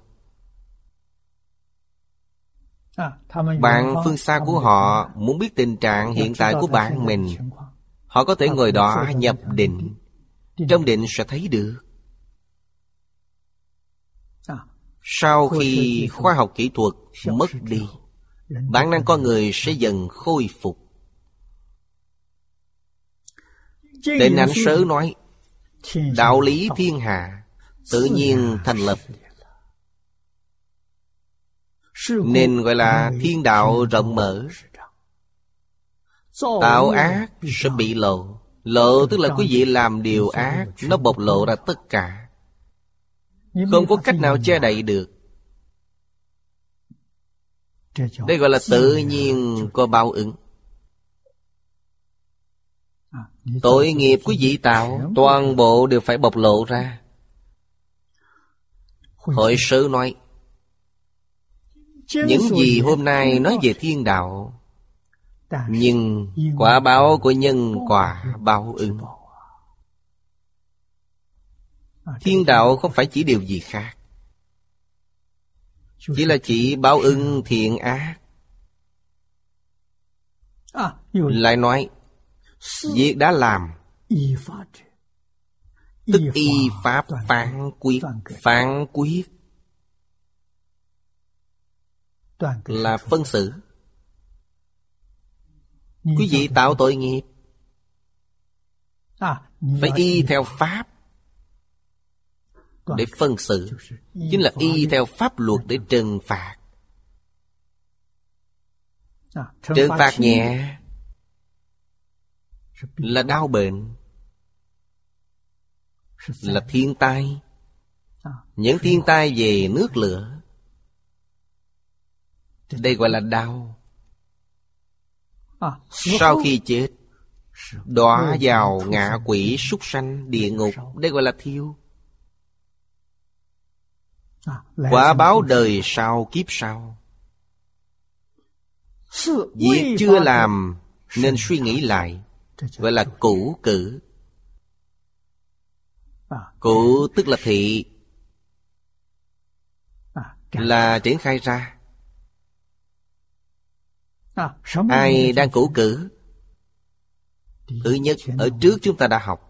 Bạn phương xa của họ muốn biết tình trạng hiện tại của bạn mình. Họ có thể ngồi đó nhập định. Trong định sẽ thấy được. Sau khi khoa học kỹ thuật mất đi, bản năng con người sẽ dần khôi phục. Tệ ảnh sớ nói đạo lý thiên hạ tự nhiên thành lập. Nên gọi là thiên đạo rộng mở. Tạo ác sẽ bị lộ. Lộ tức là quý vị làm điều ác nó bộc lộ ra tất cả. Không có cách nào che đậy được. Đây gọi là tự nhiên có bao ứng. Tội nghiệp của vị tạo Toàn bộ đều phải bộc lộ ra. Hội sư. Nói Những gì hôm nay nói về thiên đạo Nhưng quả báo của nhân quả báo ứng. Thiên đạo không phải chỉ điều gì khác Chỉ là chỉ báo ứng thiện ác. Lại nói Việc đã làm. Tức y pháp phán quyết Phán quyết. Là phân xử. Quý vị tạo tội nghiệp. Phải y theo pháp Để phân xử. Chính là y theo pháp luật để trừng phạt. Trừng phạt nhẹ là đau bệnh, là thiên tai. Những thiên tai về nước lửa, đây gọi là đau. Sau khi chết, đọa vào ngạ quỷ súc sanh địa ngục, đây gọi là thiêu. Quả báo đời sau kiếp sau. Việc chưa làm, nên suy nghĩ lại gọi là cũ cử. Cũ tức là thị. Là triển khai ra. Ai đang cũ cử? Thứ nhất ở trước chúng ta đã học.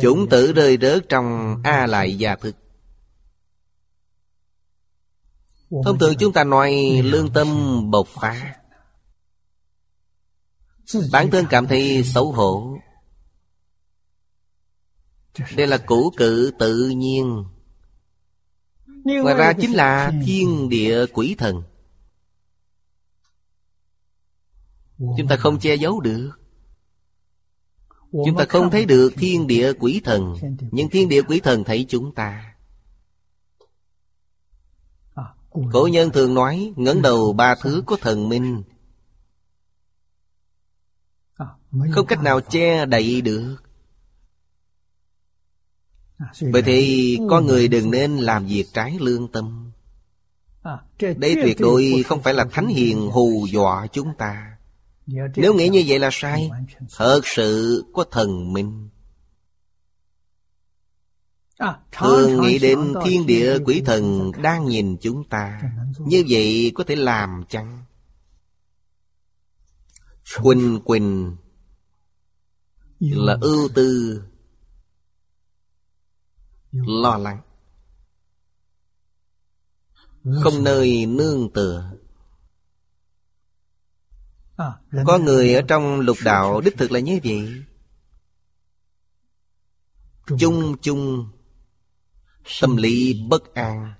Chủng tử rơi rớt trong a lại gia thực. Thông thường chúng ta nói lương tâm bộc phá. Bản thân cảm thấy xấu hổ. Đây là cũ cự tự nhiên. Ngoài ra chính là thiên địa quỷ thần. Chúng ta không che giấu được. Chúng ta không thấy được thiên địa quỷ thần. Nhưng thiên địa quỷ thần thấy chúng ta. Cổ nhân thường nói, ngẩng đầu ba thứ có thần minh. Không cách nào che đậy được. Vậy thì con người đừng nên làm việc trái lương tâm. Đây tuyệt đối không phải là thánh hiền hù dọa chúng ta. Nếu nghĩ như vậy là sai. Thật sự có thần minh. Thường nghĩ đến thiên địa quỷ thần đang nhìn chúng ta. Như vậy có thể làm chăng? Quỳnh Quỳnh là ưu tư. Lo lắng. Không nơi nương tựa. Có người ở trong lục đạo đích thực là như vậy. Chung chung. Tâm lý bất an.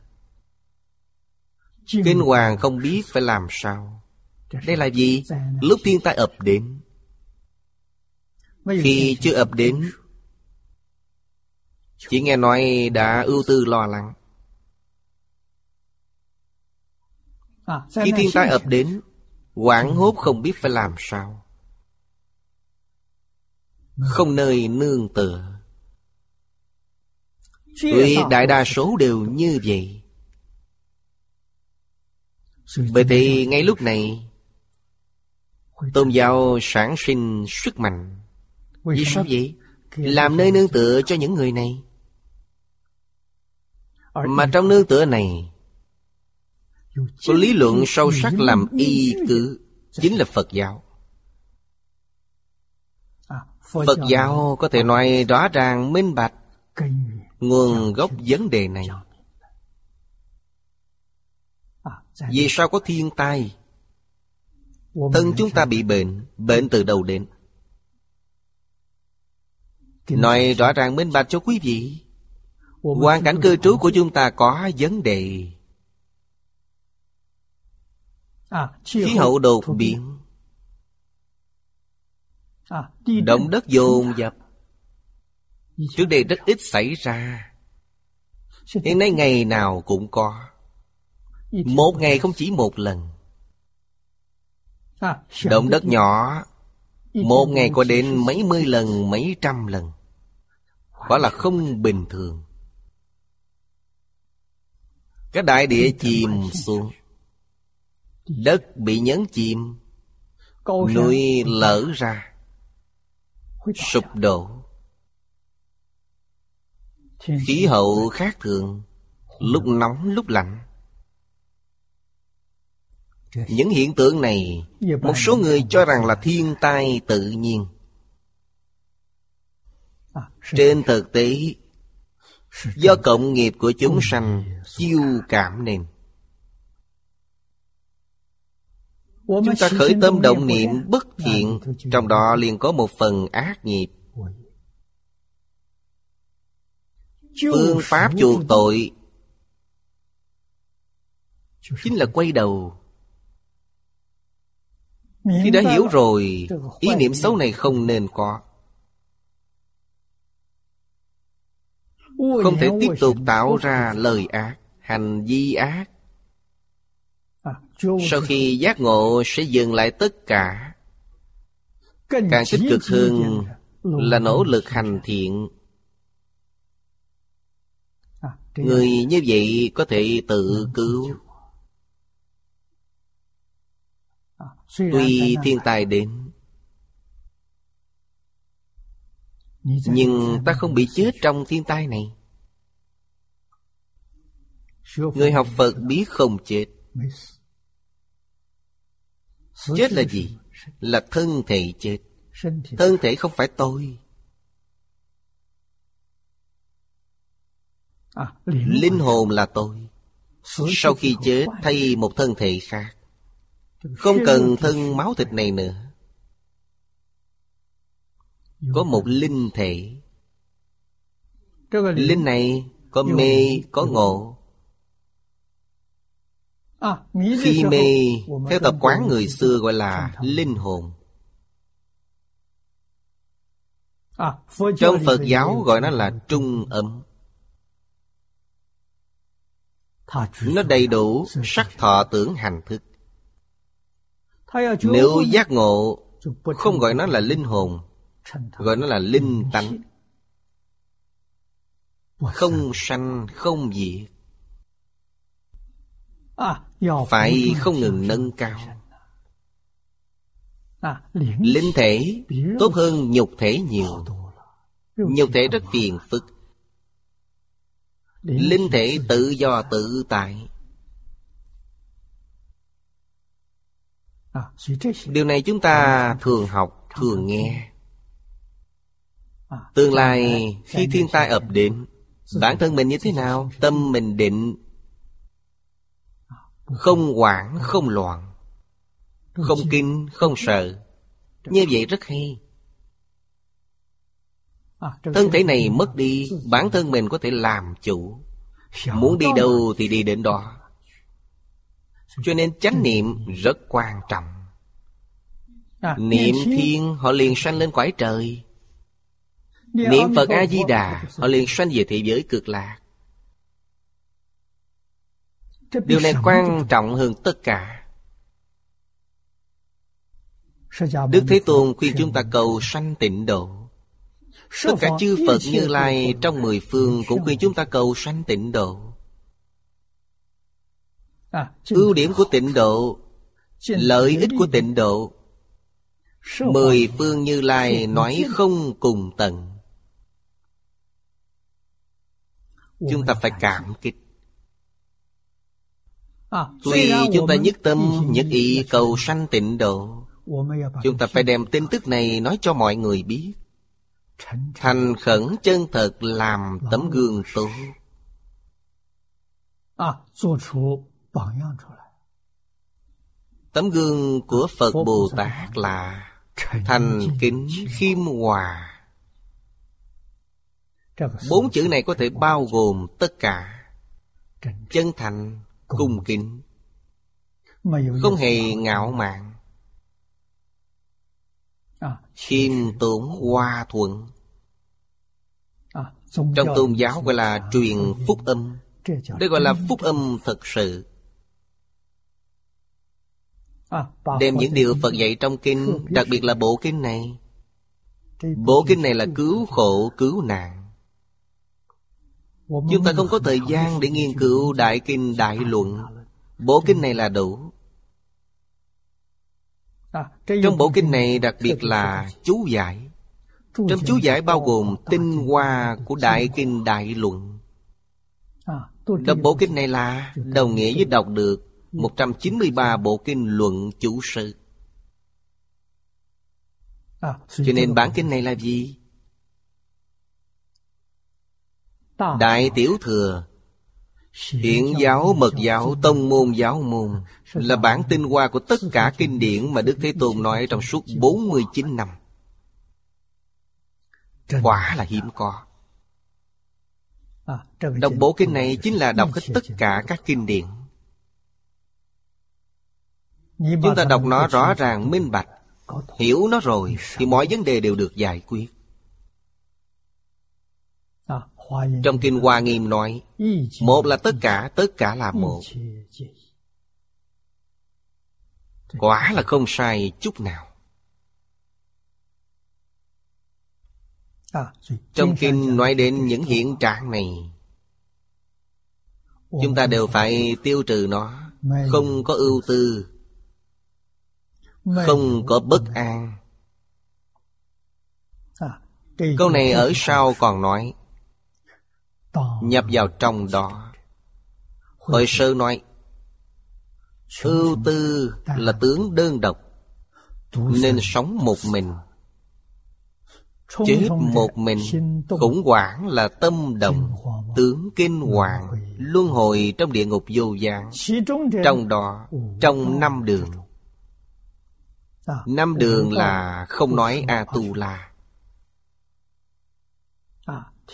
Kinh hoàng không biết phải làm sao. Đây là gì? lúc thiên tai ập đến khi chưa ập đến Chỉ nghe nói đã ưu tư lo lắng. Khi thiên tai ập đến Quảng hốt không biết phải làm sao. Không nơi nương tựa. Tuy đại đa số đều như vậy. Bởi thì ngay lúc này Tôn giáo sản sinh sức mạnh Vì sao vậy? Làm nơi nương tựa cho những người này. Mà trong nương tựa này Có lý luận sâu sắc làm y cứ Chính là Phật giáo. Phật giáo có thể nói rõ ràng minh bạch Nguồn gốc vấn đề này. Vì sao có thiên tai? Thân chúng ta bị bệnh Bệnh từ đâu đến Nói rõ ràng minh bạch cho quý vị Hoàn cảnh cư trú của chúng ta có vấn đề. Khí hậu đột biến. Động đất dồn dập. Trước đây rất ít xảy ra. Hiện nay ngày nào cũng có. Một ngày không chỉ một lần. Động đất nhỏ một ngày có đến mấy mươi lần, mấy trăm lần. Quả là không bình thường. Cái đại địa chìm xuống. Đất bị nhấn chìm. Núi lở ra. Sụp đổ. Khí hậu khác thường. Lúc nóng lúc lạnh những hiện tượng này Một số người cho rằng là thiên tai tự nhiên. Trên thực tế Do cộng nghiệp của chúng sanh Chiêu cảm nên Chúng ta khởi tâm động niệm bất thiện Trong đó liền có một phần ác nghiệp. Phương pháp chuộc tội Chính là quay đầu khi đã hiểu rồi Ý niệm xấu này không nên có. Không thể tiếp tục tạo ra lời ác Hành vi ác. Sau khi giác ngộ sẽ dừng lại tất cả. Càng tích cực hơn Là nỗ lực hành thiện. Người như vậy có thể tự cứu Tuy thiên tai đến Nhưng ta không bị chết trong thiên tai này. Người học Phật biết không chết. Chết là gì? Là thân thể chết. Thân thể không phải tôi. Linh hồn là tôi. Sau khi chết thay một thân thể khác không cần thân máu thịt này nữa. Có một linh thể. Linh này có mê, có ngộ. Khi mê, theo tập quán người xưa gọi là linh hồn. Trong Phật giáo gọi nó là trung âm. Nó đầy đủ sắc thọ tưởng hành thức nếu giác ngộ Không gọi nó là linh hồn Gọi nó là linh tánh. Không sanh. không diệt. Phải không ngừng nâng cao. Linh thể tốt hơn nhục thể nhiều. Nhục thể rất phiền phức. Linh thể tự do tự tại điều này chúng ta thường học thường nghe. tương lai khi thiên tai ập đến bản thân mình như thế nào? tâm mình định không hoảng không loạn không kinh không sợ. Như vậy rất hay. Thân thể này mất đi bản thân mình có thể làm chủ. Muốn đi đâu thì đi đến đó cho nên chánh niệm rất quan trọng. Niệm thiên họ liền sanh lên quải trời. Niệm Phật A-di-đà Họ liền sanh về thế giới cực lạc. Điều này quan trọng hơn tất cả. Đức Thế Tôn khuyên chúng ta cầu sanh tịnh độ. Tất cả chư Phật Như Lai trong mười phương cũng khuyên chúng ta cầu sanh tịnh độ Ưu điểm của tịnh độ Lợi ích của tịnh độ. Mười phương Như Lai nói không cùng tận. Chúng ta phải cảm kích. Tuy chúng ta nhất tâm nhất ý cầu sanh tịnh độ. Chúng ta phải đem tin tức này nói cho mọi người biết. Thành khẩn chân thật làm tấm gương tốt Tấm gương của Phật Bồ Tát là Thành kính khiêm hòa. Bốn chữ này có thể bao gồm tất cả Chân thành, cung kính. Không hề ngạo mạn. Khiêm tốn hòa thuận Trong tôn giáo gọi là truyền phúc âm. Đây gọi là phúc âm thật sự Đem những điều Phật dạy trong kinh Đặc biệt là bộ kinh này. Bộ kinh này là cứu khổ cứu nạn. Chúng ta không có thời gian để nghiên cứu Đại Kinh Đại Luận. Bộ kinh này là đủ. Trong bộ kinh này đặc biệt là chú giải. Trong chú giải bao gồm tinh hoa của Đại Kinh Đại Luận. Đọc bộ kinh này là đồng nghĩa với đọc được 193 bộ kinh luận chủ sự. Cho nên bản kinh này là gì? Đại Tiểu Thừa Hiện giáo, mật giáo, tông môn, giáo môn Là bản tinh hoa của tất cả kinh điển Mà Đức Thế Tôn nói trong suốt 49 năm. Quả là hiếm có. Đọc bộ kinh này chính là đọc hết tất cả các kinh điển Chúng ta đọc nó rõ ràng minh bạch Hiểu nó rồi Thì mọi vấn đề đều được giải quyết. Trong Kinh Hoa Nghiêm nói Một là tất cả, tất cả là một. Quả là không sai chút nào. Trong Kinh nói đến những hiện trạng này Chúng ta đều phải tiêu trừ nó Không có ưu tư Không có bất an. Câu này ở sau còn nói nhập vào trong đó. Hội sơ nói Ưu tư là tướng đơn độc Nên sống một mình. Chết một mình Khủng hoảng là tâm động. Tướng kinh hoàng Luân hồi trong địa ngục vô gian Trong đó Trong năm đường Năm đường là không nói A-tu-la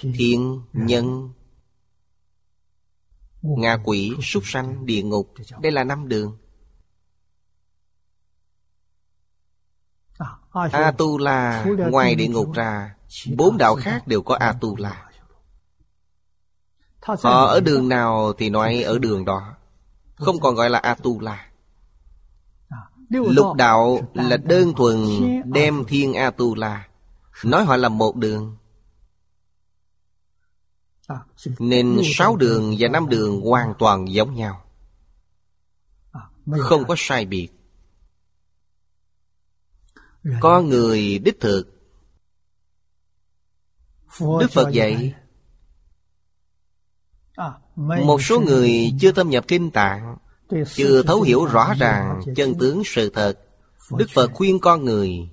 Thiên, nhân Ngạ quỷ, súc sanh, địa ngục. Đây là năm đường. A-tu-la ngoài địa ngục ra Bốn đạo khác đều có A-tu-la Họ ở đường nào thì nói ở đường đó. Không còn gọi là A-tu-la Lục đạo là đơn thuần đem thiên A-tu-la. Nói họ là một đường. Nên sáu đường và năm đường hoàn toàn giống nhau. Không có sai biệt. Có người đích thực. Đức Phật dạy Một số người chưa thâm nhập kinh tạng Chưa thấu hiểu rõ ràng chân tướng sự thật. Đức Phật khuyên con người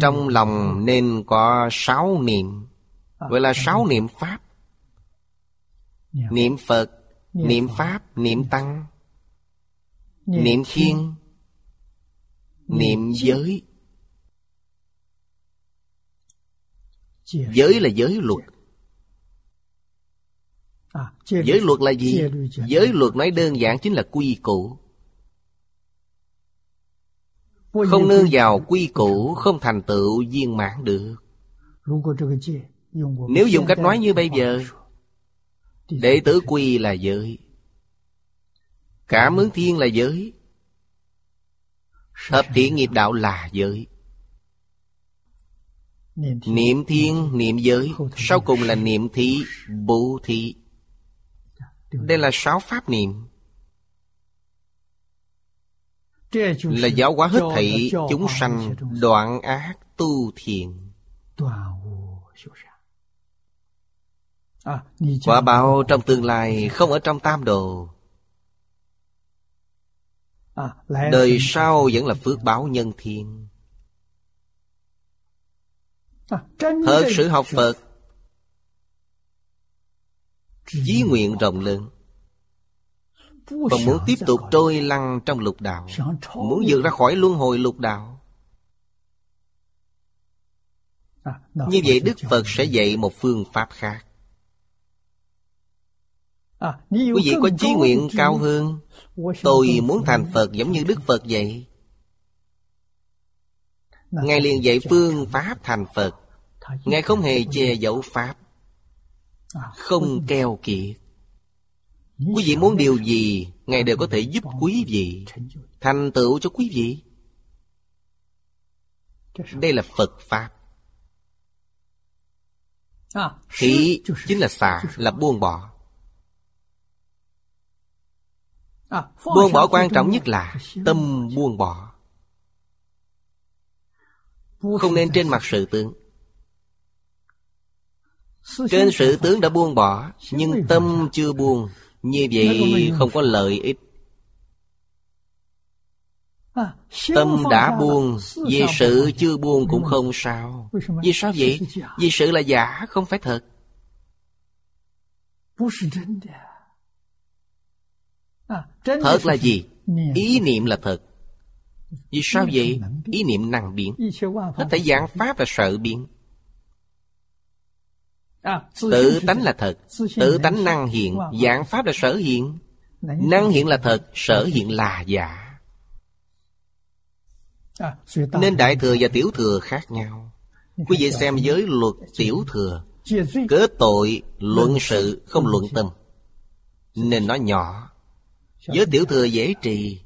Trong lòng nên có sáu niệm. Gọi là sáu niệm Pháp. Niệm Phật Niệm Pháp Niệm Tăng Niệm Thiên. Niệm Giới. Giới là giới luật Giới luật là gì? Giới luật nói đơn giản chính là quy củ. Không nương vào quy củ Không thành tựu viên mãn được. Nếu dùng cách nói như bây giờ Đệ tử quy là giới. Cảm ứng thiên là giới. Hợp thiện nghiệp đạo là giới. Niệm thiên, niệm giới. Sau cùng là niệm thị, bố thị Đây là sáu pháp niệm. Là giáo hóa hết thảy chúng sanh đoạn ác tu thiện Quả báo trong tương lai không ở trong tam đồ. Đời sau vẫn là phước báo nhân thiên. Thật sự học Phật Chí nguyện rộng lớn Còn muốn tiếp tục trôi lăn trong lục đạo Muốn vượt ra khỏi luân hồi lục đạo. Như vậy Đức Phật sẽ dạy một phương pháp khác. Quý vị có chí nguyện cao hơn. Tôi muốn thành Phật giống như Đức Phật vậy. Ngài liền dạy phương pháp thành Phật. Ngài không hề che giấu Pháp không keo kiệt. Quý vị muốn điều gì Ngài đều có thể giúp quý vị. Thành tựu cho quý vị. Đây là Phật Pháp. Khí chính là xả, là buông bỏ. Buông bỏ quan trọng nhất là Tâm buông bỏ. Không nên trên mặt sự tướng. Trên sự tướng đã buông bỏ, Nhưng tâm chưa buông, Như vậy không có lợi ích Tâm đã buông, Vì sự chưa buông cũng không sao Vì sao vậy? Vì sự là giả, không phải thật Thật là gì? Ý niệm là thật Vì sao vậy? Ý niệm năng biến Hết thể dạng pháp là sợ biến Tự tánh là thật. Tự tánh năng hiện. Dạng pháp là sở hiện. Năng hiện là thật Sở hiện là giả. Nên đại thừa và tiểu thừa khác nhau. Quý vị xem giới luật tiểu thừa. Cớ tội luận sự không luận tâm. Nên nó nhỏ. Giới tiểu thừa dễ trì.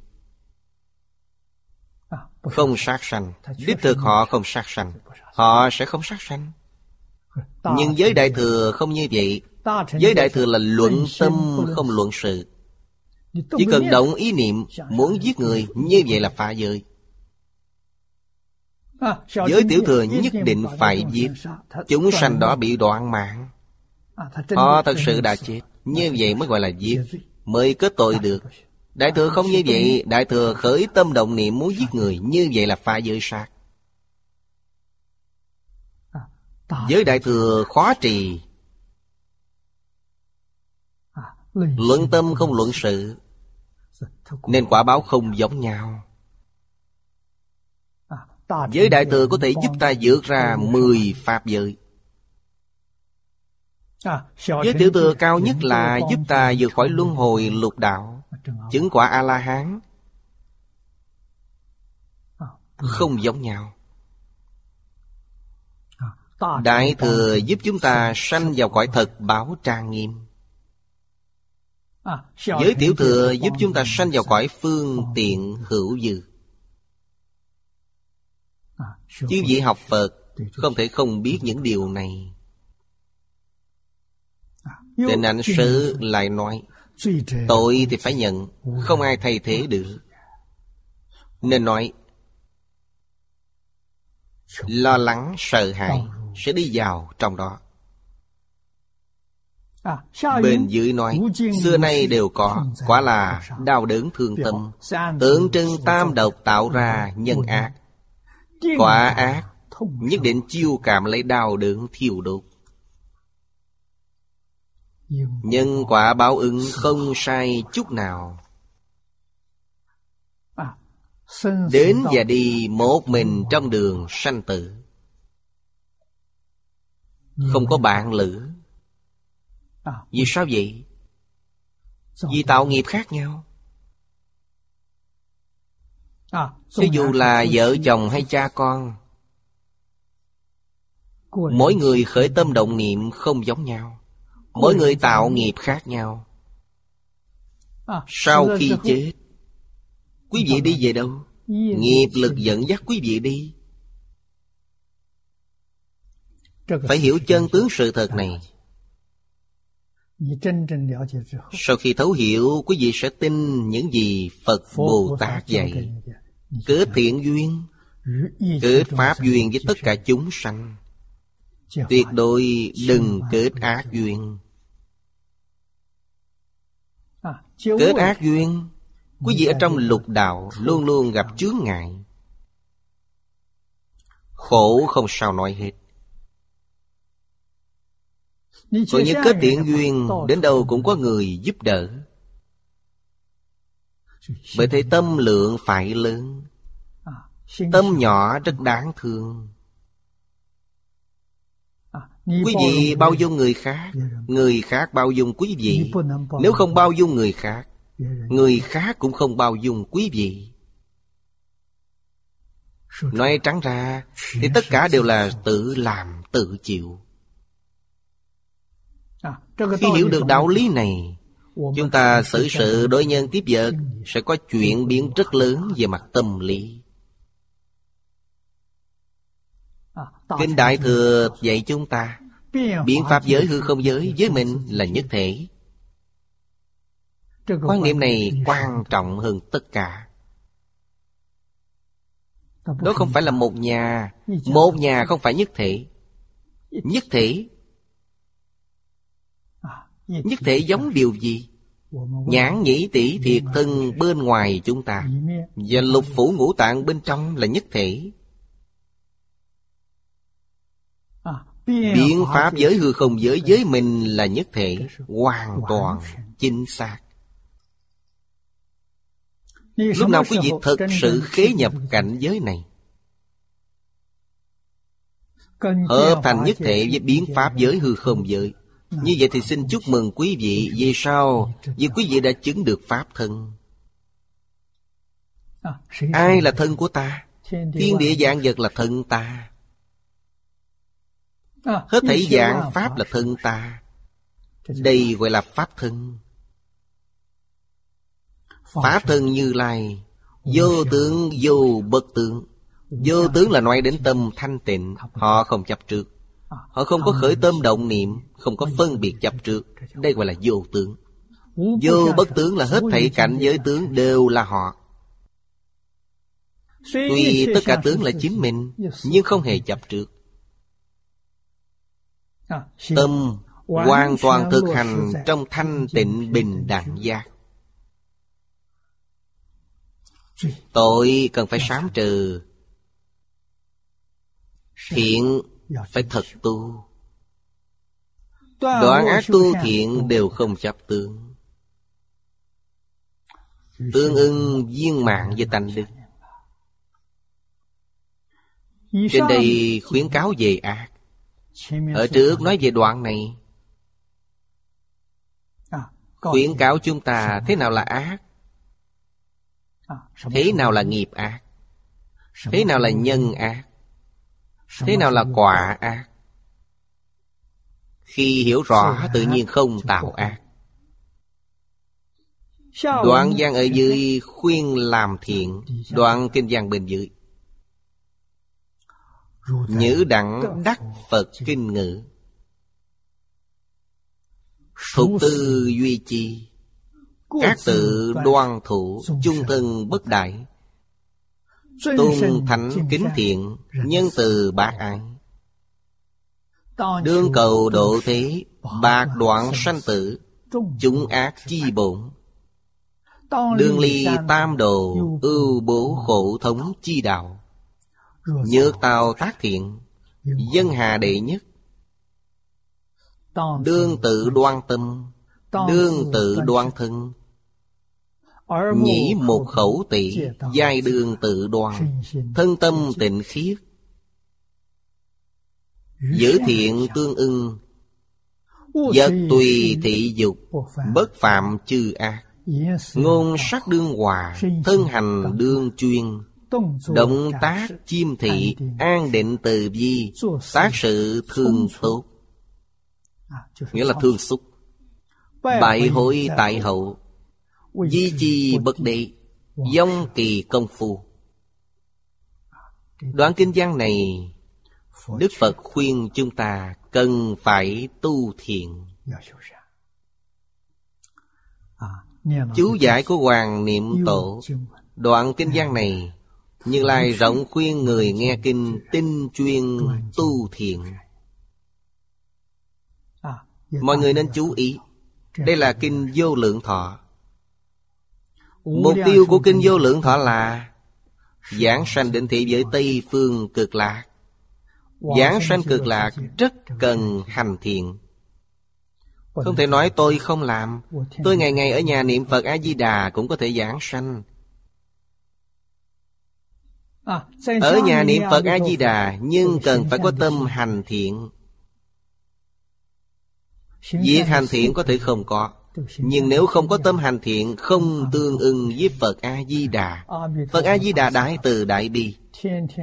Không sát sanh. Đích thực họ không sát sanh. Họ sẽ không sát sanh Nhưng giới đại thừa không như vậy. Giới đại thừa là luận tâm không luận sự. Chỉ cần động ý niệm Muốn giết người Như vậy là phá giới. Giới tiểu thừa nhất định phải giết. Chúng sanh đó bị đoạn mạng. Họ thật sự đã chết. Như vậy mới gọi là giết. Mới kết tội được. Đại thừa không như vậy. Đại thừa khởi tâm động niệm muốn giết người. Như vậy là phá giới sát Giới đại thừa khó trì. Luận tâm không luận sự. Nên quả báo không giống nhau. Giới đại thừa có thể giúp ta vượt ra mười pháp giới. Giới tiểu thừa cao nhất là giúp ta vượt khỏi luân hồi lục đạo Chứng quả A-la-hán Không giống nhau Đại thừa giúp chúng ta sanh vào cõi thật báo trang nghiêm. Giới tiểu thừa giúp chúng ta sanh vào cõi phương tiện hữu dư. Chứ vị học Phật Không thể không biết những điều này. Tên ảnh sư. lại nói Tội thì phải nhận Không ai thay thế được. Nên nói Lo lắng sợ hãi Sẽ đi vào trong đó. Bên dưới nói Xưa nay đều có Quả là đau đớn thương tâm. Tượng trưng tam độc tạo ra nhân ác. Quả ác Nhất định chiêu cảm lấy đau đớn thiêu đốt. Nhân quả báo ứng không sai chút nào. Đến và đi một mình trong đường sanh tử Không có bạn lữ. Vì sao vậy? Vì tạo nghiệp khác nhau. À, Ví dụ là vợ chồng hay cha con Mỗi người khởi tâm động niệm không giống nhau. Mỗi người tạo nghiệp khác nhau. À, Sau khi chết Quý vị đi về đâu? Nghiệp lực dẫn dắt quý vị đi Phải hiểu chân tướng sự thật này. Sau khi thấu hiểu Quý vị sẽ tin những gì Phật Bồ Tát dạy. Kết thiện duyên Kết pháp duyên với tất cả chúng sanh. Tuyệt đối đừng kết ác duyên. Kết ác duyên Quý vị ở trong lục đạo Luôn luôn gặp chướng ngại. Khổ không sao nói hết Còn như kết thiện duyên Đến đâu cũng có người giúp đỡ. Bởi thế tâm lượng phải lớn. Tâm nhỏ rất đáng thương. Quý vị bao dung người khác Người khác bao dung quý vị. Nếu không bao dung người khác Người khác cũng không bao dung quý vị. Nói trắng ra Thì tất cả đều là tự làm tự chịu Khi hiểu được đạo lý này Chúng ta xử sự đối nhân tiếp vật Sẽ có chuyện biến rất lớn về mặt tâm lý. Kinh Đại Thừa dạy chúng ta Biện pháp giới hư không giới với mình là nhất thể. Quan niệm này quan trọng hơn tất cả. Đó không phải là một nhà. Một nhà không phải nhất thể. Nhất thể Nhất thể giống điều gì? Nhãn nhĩ tỷ thiệt thân bên ngoài chúng ta. Và lục phủ ngũ tạng bên trong là nhất thể. Biện pháp giới hư không giới giới mình là nhất thể. Hoàn toàn chính xác. Lúc nào quý vị thật sự khế nhập cảnh giới này? Hợp thành nhất thể với biến pháp giới hư không giới. Như vậy thì xin chúc mừng quý vị Vì sao? Vì quý vị đã chứng được pháp thân. Ai là thân của ta? Thiên địa dạng vật là thân ta. Hết thảy dạng Pháp là thân ta. Đây gọi là Pháp thân. Pháp thân như lai. Vô tướng, vô bất tướng. Vô tướng là nói đến tâm thanh tịnh, Họ không chấp trước. Họ không có khởi tâm động niệm, Không có phân biệt chấp trước. Đây gọi là vô tướng. Vô bất tướng là hết thảy cảnh giới tướng đều là họ. Tuy tất cả tướng là chính mình, Nhưng không hề chấp trước. Tâm hoàn toàn thực hành trong thanh tịnh bình đẳng giác. Tội cần phải sám trừ. Thiện phải thật tu. Đoạn ác tu thiện đều không chấp tương Tương ưng viên mạng với tánh đức. Trên đây khuyến cáo về ác. Ở trước nói về đoạn này Khuyến cáo chúng ta thế nào là ác? Thế nào là nghiệp ác? Thế nào là nhân ác Thế nào là quả ác? Khi hiểu rõ tự nhiên không tạo ác. Đoạn văn ở dưới khuyên làm thiện Đoạn kinh văn bên dưới. Nhữ đẳng đắc Phật kinh ngữ. Thục tư duy chi Các tự đoan thủ Chung thân bất đại Tôn thánh kính thiện Nhân từ bác ái Đương cầu độ thế Bạc đoạn sanh tử Chúng ác chi bổn Đương ly tam đồ Ưu bố khổ thống chi đạo. Nhược tào tác thiện Dân hà đệ nhất. Đương tự đoan tâm Đương tự đoan thân Nhĩ một khẩu tỷ Giai đương tự đoan Thân tâm tịnh khiết. Giữ thiện tương ưng Vật tùy thị dục Bất phạm chư ác. Ngôn sắc đương hòa Thân hành đương chuyên. Động tác chiêm thị An định từ vi Tác sự thương tốt. Nghĩa là thương xúc. Bại hội tại hậu Di chi? bất đệ Dông kỳ công phu. Đoạn kinh văn này Đức Phật khuyên chúng ta Cần phải tu thiện Chú giải của Hoàng Niệm Tổ Đoạn kinh văn này Như Lai rộng khuyên người nghe kinh Tinh chuyên tu thiện Mọi người nên chú ý. Đây là kinh vô lượng thọ Mục tiêu của kinh vô lượng thọ là Giảng sanh định thị với Tây Phương cực lạc. Giảng sanh cực lạc rất cần hành thiện Không thể nói tôi không làm. Tôi ngày ngày ở nhà niệm Phật A-di-đà cũng có thể giảng sanh. Ở nhà niệm Phật A-di-đà Nhưng cần phải có tâm hành thiện. Việc hành thiện có thể không có nhưng nếu không có tâm hành thiện, Không tương ưng với Phật A-di-đà. Phật A-di-đà đại từ đại bi.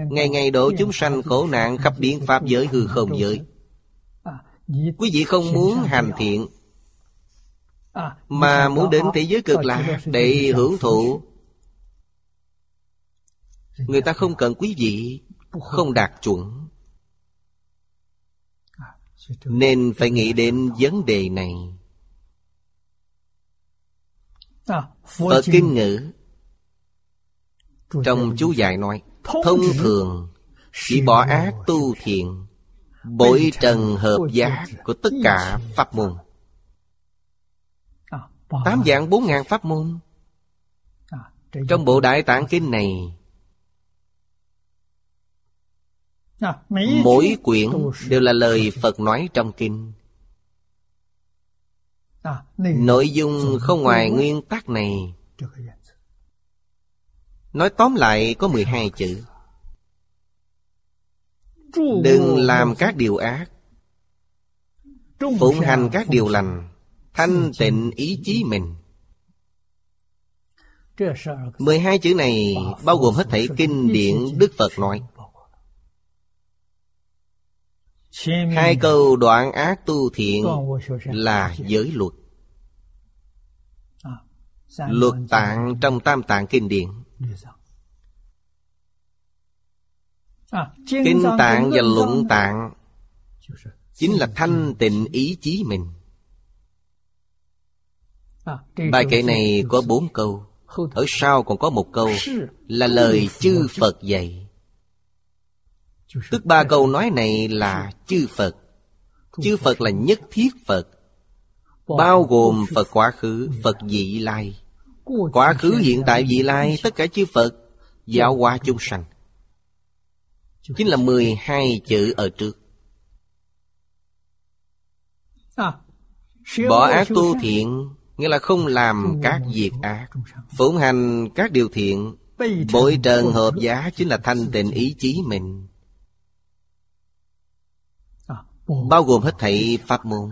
Ngày ngày độ chúng sanh khổ nạn khắp biến pháp giới hư không giới. Quý vị không muốn hành thiện, Mà muốn đến thế giới cực lạc Để hưởng thụ. Người ta không cần quý vị, Không đạt chuẩn. Nên phải nghĩ đến vấn đề này. Phật Kinh Ngữ Trong chú giải nói Thông thường Chỉ bỏ ác tu thiện Bội trần hợp giá Của tất cả pháp môn. Tám dạng bốn ngàn pháp môn. Trong bộ Đại Tạng Kinh này Mỗi quyển đều là lời Phật nói trong kinh Nội dung không ngoài nguyên tắc này. Nói tóm lại có 12 chữ. Đừng làm các điều ác. Phụng hành các điều lành. Thanh tịnh ý chí mình. 12 chữ này bao gồm hết thảy kinh điển Đức Phật nói Hai câu đoạn ác tu thiện là giới luật. Luật tạng trong tam tạng kinh điển. Kinh tạng và luận tạng Chính là thanh tịnh ý chí mình. Bài kệ này có bốn câu. Ở sau còn có một câu Là lời chư Phật dạy Tức ba câu nói này là chư Phật。Chư Phật là nhất thiết Phật Bao gồm Phật quá khứ, Phật vị lai Quá khứ hiện tại vị lai Tất cả chư Phật Giáo hóa chúng sanh Chính là 12 chữ ở trước。Bỏ ác tu thiện Nghĩa là không làm các việc ác Phụng hành các điều thiện Bội trần hợp giá Chính là thanh tịnh ý chí mình Bao gồm hết thảy pháp môn.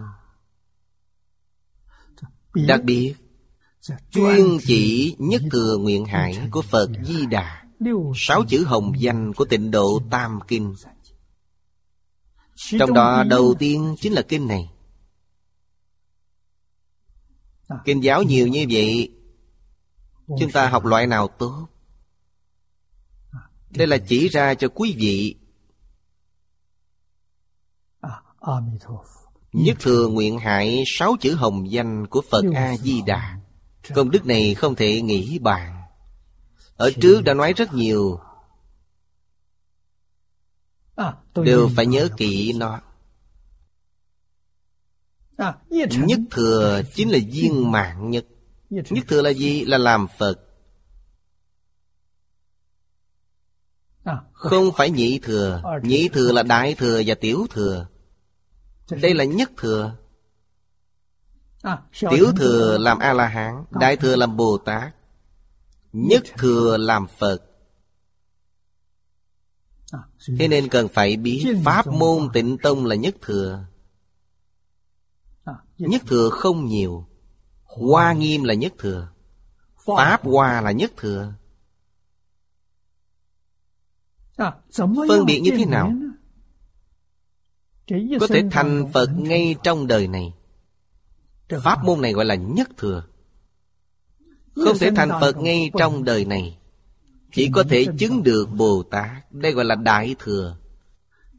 Đặc biệt Chuyên chỉ nhất thừa nguyện hải của Phật Di Đà. Sáu chữ hồng danh của tịnh độ Tam Kinh. Trong đó đầu tiên chính là kinh này. Kinh giáo nhiều như vậy Chúng ta học loại nào tốt? Đây là chỉ ra cho quý vị Nhất thừa nguyện hại sáu chữ hồng danh của Phật A-di-đà. Công đức này không thể nghĩ bàn. Ở trước đã nói rất nhiều. Đều phải nhớ kỹ nó. Nhất thừa chính là viên mạng nhất. Nhất thừa là gì? Là làm Phật. Không phải nhị thừa. Nhị thừa là đại thừa và tiểu thừa Đây là nhất thừa. Tiểu thừa. Làm A-la-hán Đại thừa làm Bồ Tát Nhất thừa làm Phật. Thế nên cần phải biết Pháp môn tịnh tông là nhất thừa. Nhất thừa không nhiều. Hoa nghiêm là nhất thừa. Pháp Hoa là nhất thừa. À, Phân biệt như thế nào? Có thể thành Phật ngay trong đời này. Pháp môn này gọi là nhất thừa. Không thể thành Phật ngay trong đời này. Chỉ có thể chứng được Bồ Tát. Đây gọi là Đại Thừa.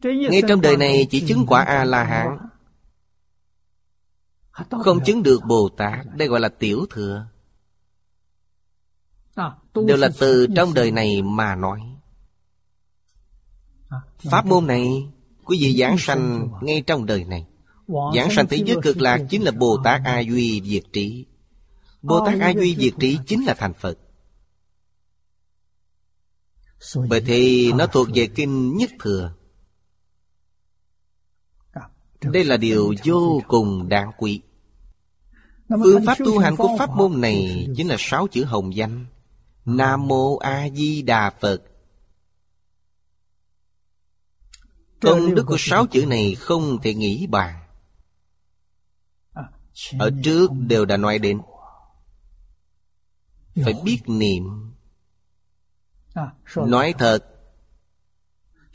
Ngay trong đời này chỉ chứng quả A-la-hán. Không chứng được Bồ Tát. Đây gọi là Tiểu Thừa. À, Đều là từ trong đời này mà nói. Pháp môn này Quý vị giảng sanh ngay trong đời này. Giảng sanh thế giới cực lạc chính là Bồ Tát A Duy Diệt Trí. Bồ Tát A Duy Diệt Trí chính là thành Phật. Bởi thì nó thuộc về kinh nhất thừa. Đây là điều vô cùng đáng quý. Phương pháp tu hành của pháp môn này Chính là sáu chữ hồng danh. Nam Mô A Di Đà Phật. Công đức của sáu chữ này không thể nghĩ bàn. Ở trước đều đã nói đến. Phải biết niệm. Nói thật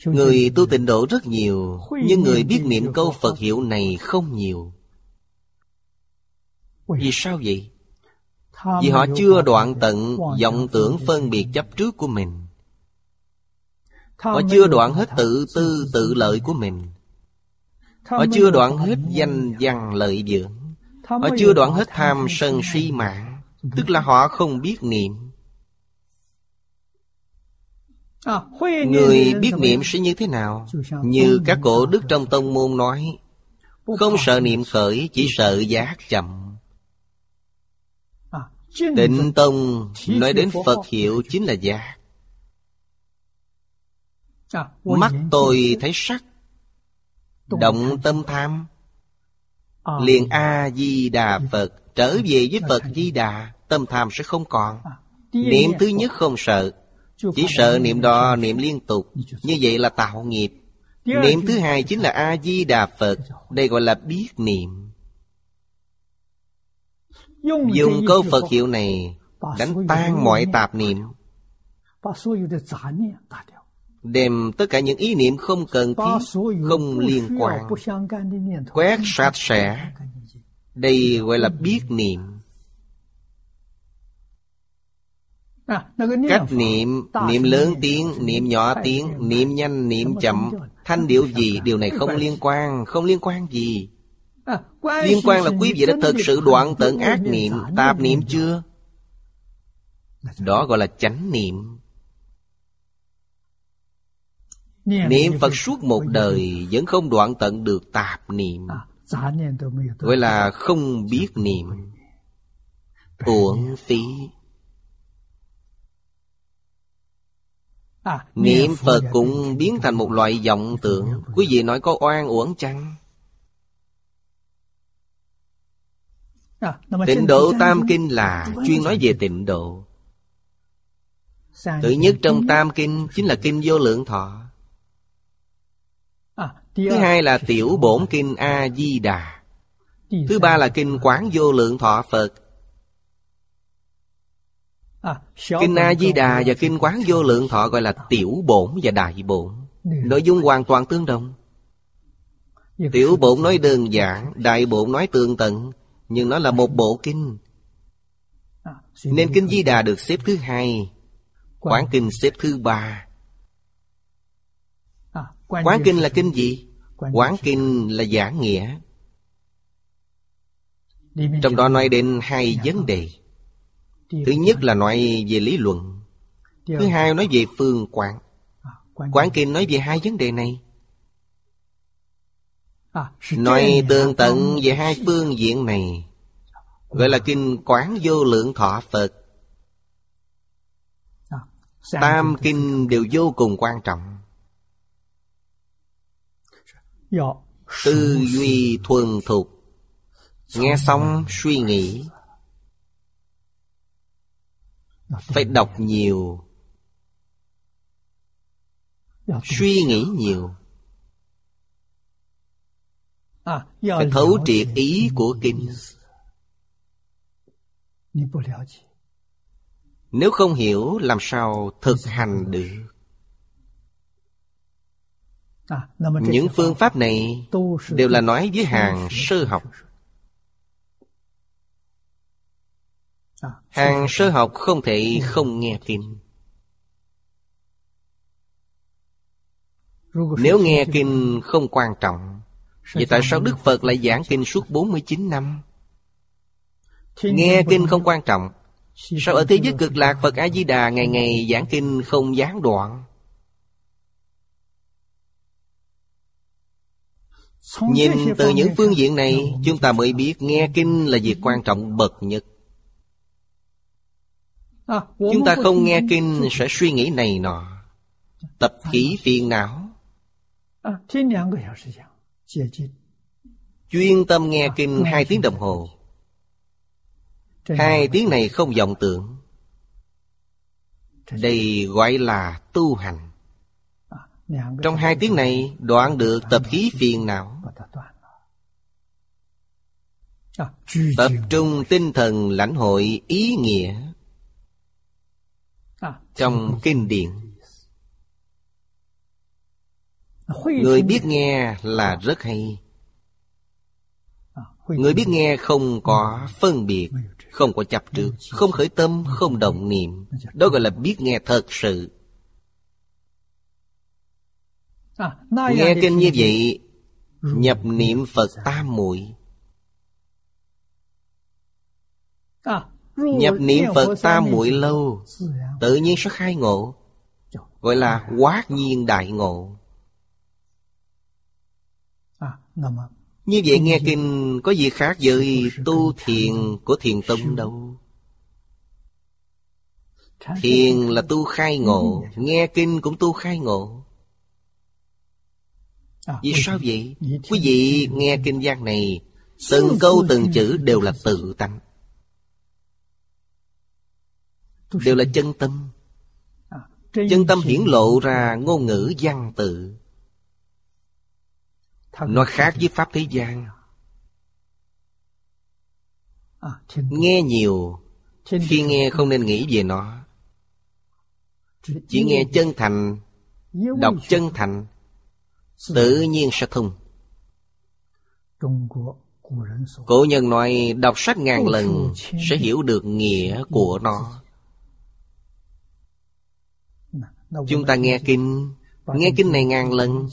Người tu tịnh độ rất nhiều Nhưng người biết niệm câu Phật hiệu này không nhiều. Vì sao vậy? Vì họ chưa đoạn tận vọng tưởng phân biệt chấp trước của mình Họ chưa đoạn hết tự tư tự lợi của mình. Họ chưa đoạn hết danh văn lợi dưỡng. Họ chưa đoạn hết tham sân si mạng Tức là họ không biết niệm. À, Người biết niệm sẽ như thế nào? Như các cổ đức trong tông môn nói Không sợ niệm khởi, chỉ sợ giác chậm. À, Tịnh Tông nói đến Phật hiệu chính là giác Mắt tôi thấy sắc. Động tâm tham. Liền A-di-đà Phật Trở về với Phật Di Đà Tâm tham sẽ không còn. Niệm thứ nhất không sợ chỉ sợ niệm đó niệm liên tục. Như vậy là tạo nghiệp. Niệm thứ hai chính là A-di-đà Phật. Đây gọi là biết niệm. Dùng câu Phật hiệu này Đánh tan mọi tạp niệm Đem tất cả những ý niệm không cần thiết Không liên quan Quét sạch sẽ. Đây gọi là biết niệm. Cách niệm, niệm lớn tiếng, niệm nhỏ tiếng, niệm nhanh, niệm chậm. Thanh điệu gì, điều này không liên quan, không liên quan gì. Liên quan là quý vị đã thực sự đoạn tận ác niệm, tạp niệm chưa? Đó gọi là chánh niệm. Niệm Phật suốt một đời Vẫn không đoạn tận được tạp niệm. Gọi là không biết niệm. Uổng phí. Niệm Phật cũng biến thành một loại vọng tưởng. Quý vị nói có oan uổng chăng? Tịnh độ Tam Kinh là chuyên nói về tịnh độ. Tự nhất trong Tam Kinh chính là Kinh Vô Lượng Thọ Thứ hai là Tiểu Bổn Kinh A-di-đà. Thứ ba là Kinh Quán Vô Lượng Thọ Phật. Kinh A-di-đà và Kinh Quán Vô Lượng Thọ gọi là Tiểu Bổn và Đại Bổn. Nội dung hoàn toàn tương đồng. Tiểu Bổn nói đơn giản Đại Bổn nói tương tận Nhưng nó là một bộ kinh. Nên Kinh Di Đà được xếp thứ hai Quán Kinh xếp thứ ba. Quán Kinh là kinh gì? Quán Kinh là giảng nghĩa. Trong đó nói đến hai vấn đề. Thứ nhất là nói về lý luận. Thứ hai nói về phương quán. Quán Kinh. Nói về hai vấn đề này. Nói tương tận về hai phương diện này. Gọi là Kinh Quán Vô Lượng Thọ Phật. Tam Kinh đều vô cùng quan trọng Tư duy thuần thục. Nghe xong suy nghĩ. Phải đọc nhiều. Suy nghĩ nhiều. Phải thấu triệt ý của Kinh. Nếu không hiểu làm sao thực hành được? những phương pháp này đều là nói với hàng sơ học. hàng sơ học không thể không nghe kinh nếu nghe kinh không quan trọng Vậy tại sao Đức Phật lại giảng kinh suốt 49 năm? Nghe kinh không quan trọng. Sao ở thế giới cực lạc Phật A-di-đà ngày ngày giảng kinh không gián đoạn? Nhìn từ những phương diện này Chúng ta mới biết nghe kinh là việc quan trọng bậc nhất. Chúng ta không nghe kinh sẽ suy nghĩ này nọ. Tập khí phiền não. Chuyên tâm nghe kinh hai tiếng đồng hồ. Hai tiếng này không vọng tưởng. Đây gọi là tu hành. Trong hai tiếng này đoạn được tập khí phiền não Tập à, trung tinh thần lãnh hội ý nghĩa Trong kinh điển. Người biết nghe là rất hay. Người biết nghe không có phân biệt Không có chập trước Không khởi tâm, không động niệm. Đó gọi là biết nghe thật sự. Nghe kinh như vậy Nhập niệm Phật tam muội. Nhập niệm Phật tam muội lâu Tự nhiên sẽ khai ngộ Gọi là quá nhiên đại ngộ. Như vậy nghe kinh có gì khác với tu thiền của thiền tông đâu? Thiền là tu khai ngộ Nghe kinh cũng tu khai ngộ. Vì sao vậy? Quý vị nghe kinh văn này Từng câu từng chữ đều là tự tánh Đều là chân tâm. Chân tâm hiển lộ ra ngôn ngữ văn tự. Nó khác với Pháp thế gian. Nghe nhiều Khi nghe không nên nghĩ về nó. Chỉ nghe chân thành Đọc chân thành Tự nhiên sẽ thông Cổ nhân nói, đọc sách ngàn lần Sẽ hiểu được nghĩa của nó. Chúng ta nghe kinh. Nghe kinh này ngàn lần.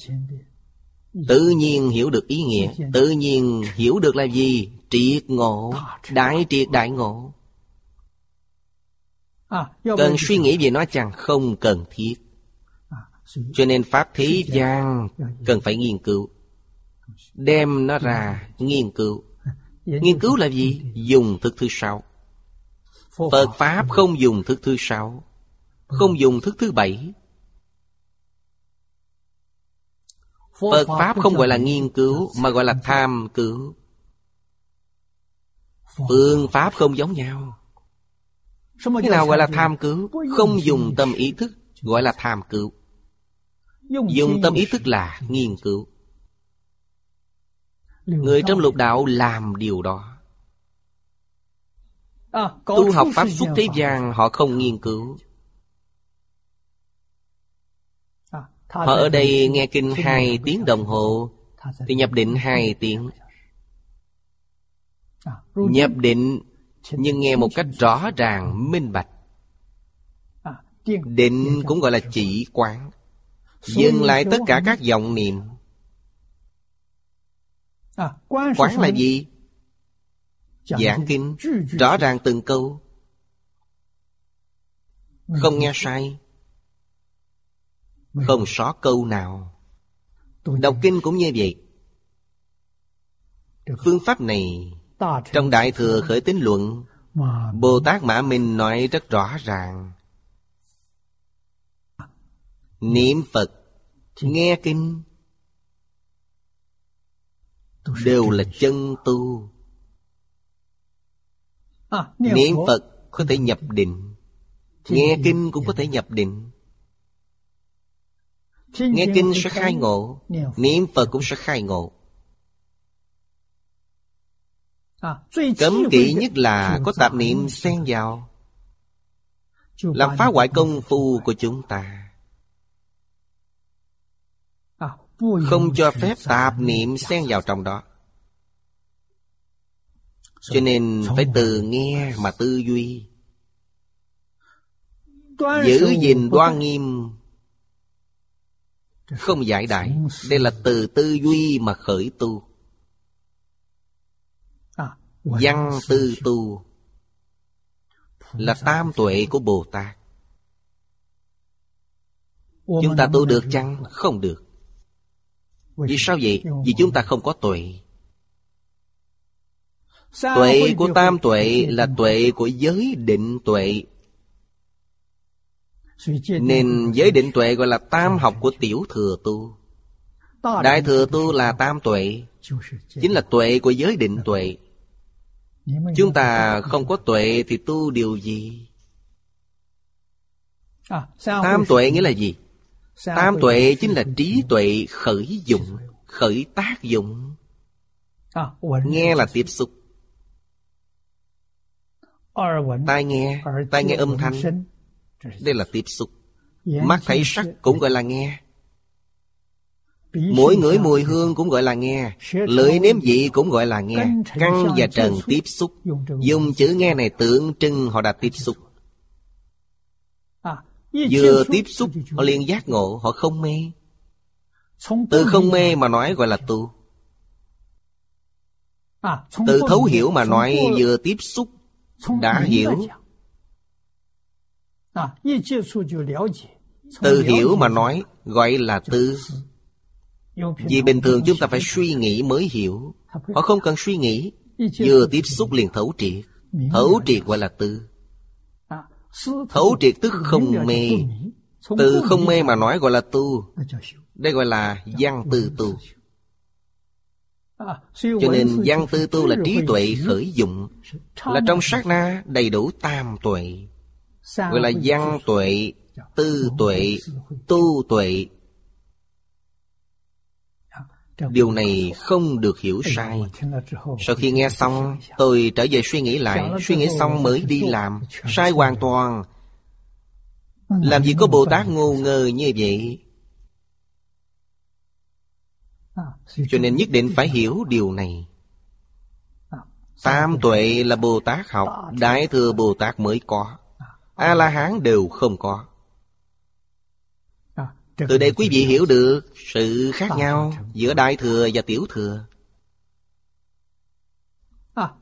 Tự nhiên hiểu được ý nghĩa. Tự nhiên hiểu được là gì? Triệt ngộ. Đại triệt đại ngộ. Cần suy nghĩ về nó chẳng không cần thiết. Cho nên Pháp thế gian cần phải nghiên cứu. Đem nó ra nghiên cứu. Nghiên cứu là gì? Dùng thức thứ sáu. Phật Pháp không dùng thức thứ sáu, Không dùng thức thứ bảy. Phật Pháp không gọi là nghiên cứu, Mà gọi là tham cứu. Phương Pháp không giống nhau. Cái nào gọi là tham cứu? Không dùng tâm ý thức, Gọi là tham cứu. Dùng tâm ý thức là nghiên cứu. Người trong lục đạo làm điều đó. Tu học Pháp xuất thế gian Họ không nghiên cứu. Họ ở đây nghe kinh hai tiếng đồng hồ Thì nhập định hai tiếng. Nhập định Nhưng nghe một cách rõ ràng, minh bạch. Định cũng gọi là chỉ quán Dừng lại tất cả các vọng niệm. Quán là gì? Giảng kinh. Rõ ràng từng câu. Không nghe sai. Không sót câu nào. Đọc kinh cũng như vậy. Phương pháp này Trong Đại Thừa Khởi Tín Luận Bồ Tát Mã Minh nói rất rõ ràng Niệm Phật Nghe Kinh. Đều là chân tu. Niệm Phật có thể nhập định. Nghe Kinh cũng có thể nhập định. Nghe Kinh sẽ khai ngộ. Niệm Phật cũng sẽ khai ngộ. Cấm kỵ nhất là có tạp niệm xen vào. Làm phá hoại công phu của chúng ta Không cho phép tạp niệm xen vào trong đó. Cho nên phải từ nghe mà tư duy. Giữ gìn đoan nghiêm. Không giải đại. Đây là từ tư duy mà khởi tu. Văn tư tu Là tam tuệ của Bồ Tát. Chúng ta tu được chăng? Không được Vì sao vậy? Vì chúng ta không có tuệ. Tuệ của tam tuệ là tuệ của giới định tuệ. Nên giới định tuệ gọi là tam học của tiểu thừa tu. Đại thừa tu là tam tuệ. Chính là tuệ của giới định tuệ. Chúng ta không có tuệ thì tu điều gì? Tam tuệ nghĩa là gì? Tam tuệ chính là trí tuệ khởi dụng, khởi tác dụng. Nghe là tiếp xúc. Tai nghe, tai nghe âm thanh. Đây là tiếp xúc. Mắt thấy sắc cũng gọi là nghe. Mỗi ngửi mùi hương cũng gọi là nghe. Lưỡi nếm vị cũng gọi là nghe. Căn và trần tiếp xúc. Dùng chữ nghe này tượng trưng họ đã tiếp xúc Vừa tiếp xúc họ liền giác ngộ Họ không mê. Từ không mê mà nói gọi là tu. Từ thấu hiểu mà nói vừa tiếp xúc Đã hiểu. Từ hiểu mà nói gọi là tư. vì bình thường chúng ta phải suy nghĩ mới hiểu. Họ không cần suy nghĩ Vừa tiếp xúc liền thấu triệt. Thấu triệt gọi là tư Thấu triệt tức không mê. Từ không mê mà nói gọi là tu. Đây gọi là văn tư tu. Cho nên văn tư tu là trí tuệ khởi dụng. Là trong sát na đầy đủ tam tuệ. Gọi là văn tuệ, tư tuệ, tu tuệ Điều này không được hiểu sai. Sau khi nghe xong Tôi trở về suy nghĩ lại. Suy nghĩ xong mới đi làm. Sai hoàn toàn. Làm gì có Bồ Tát ngu ngơ như vậy? Cho nên nhất định phải hiểu điều này. Tam tuệ là Bồ Tát học. Đại thừa Bồ Tát mới có. A-la-hán đều không có từ đây quý vị hiểu được sự khác nhau giữa đại thừa và tiểu thừa.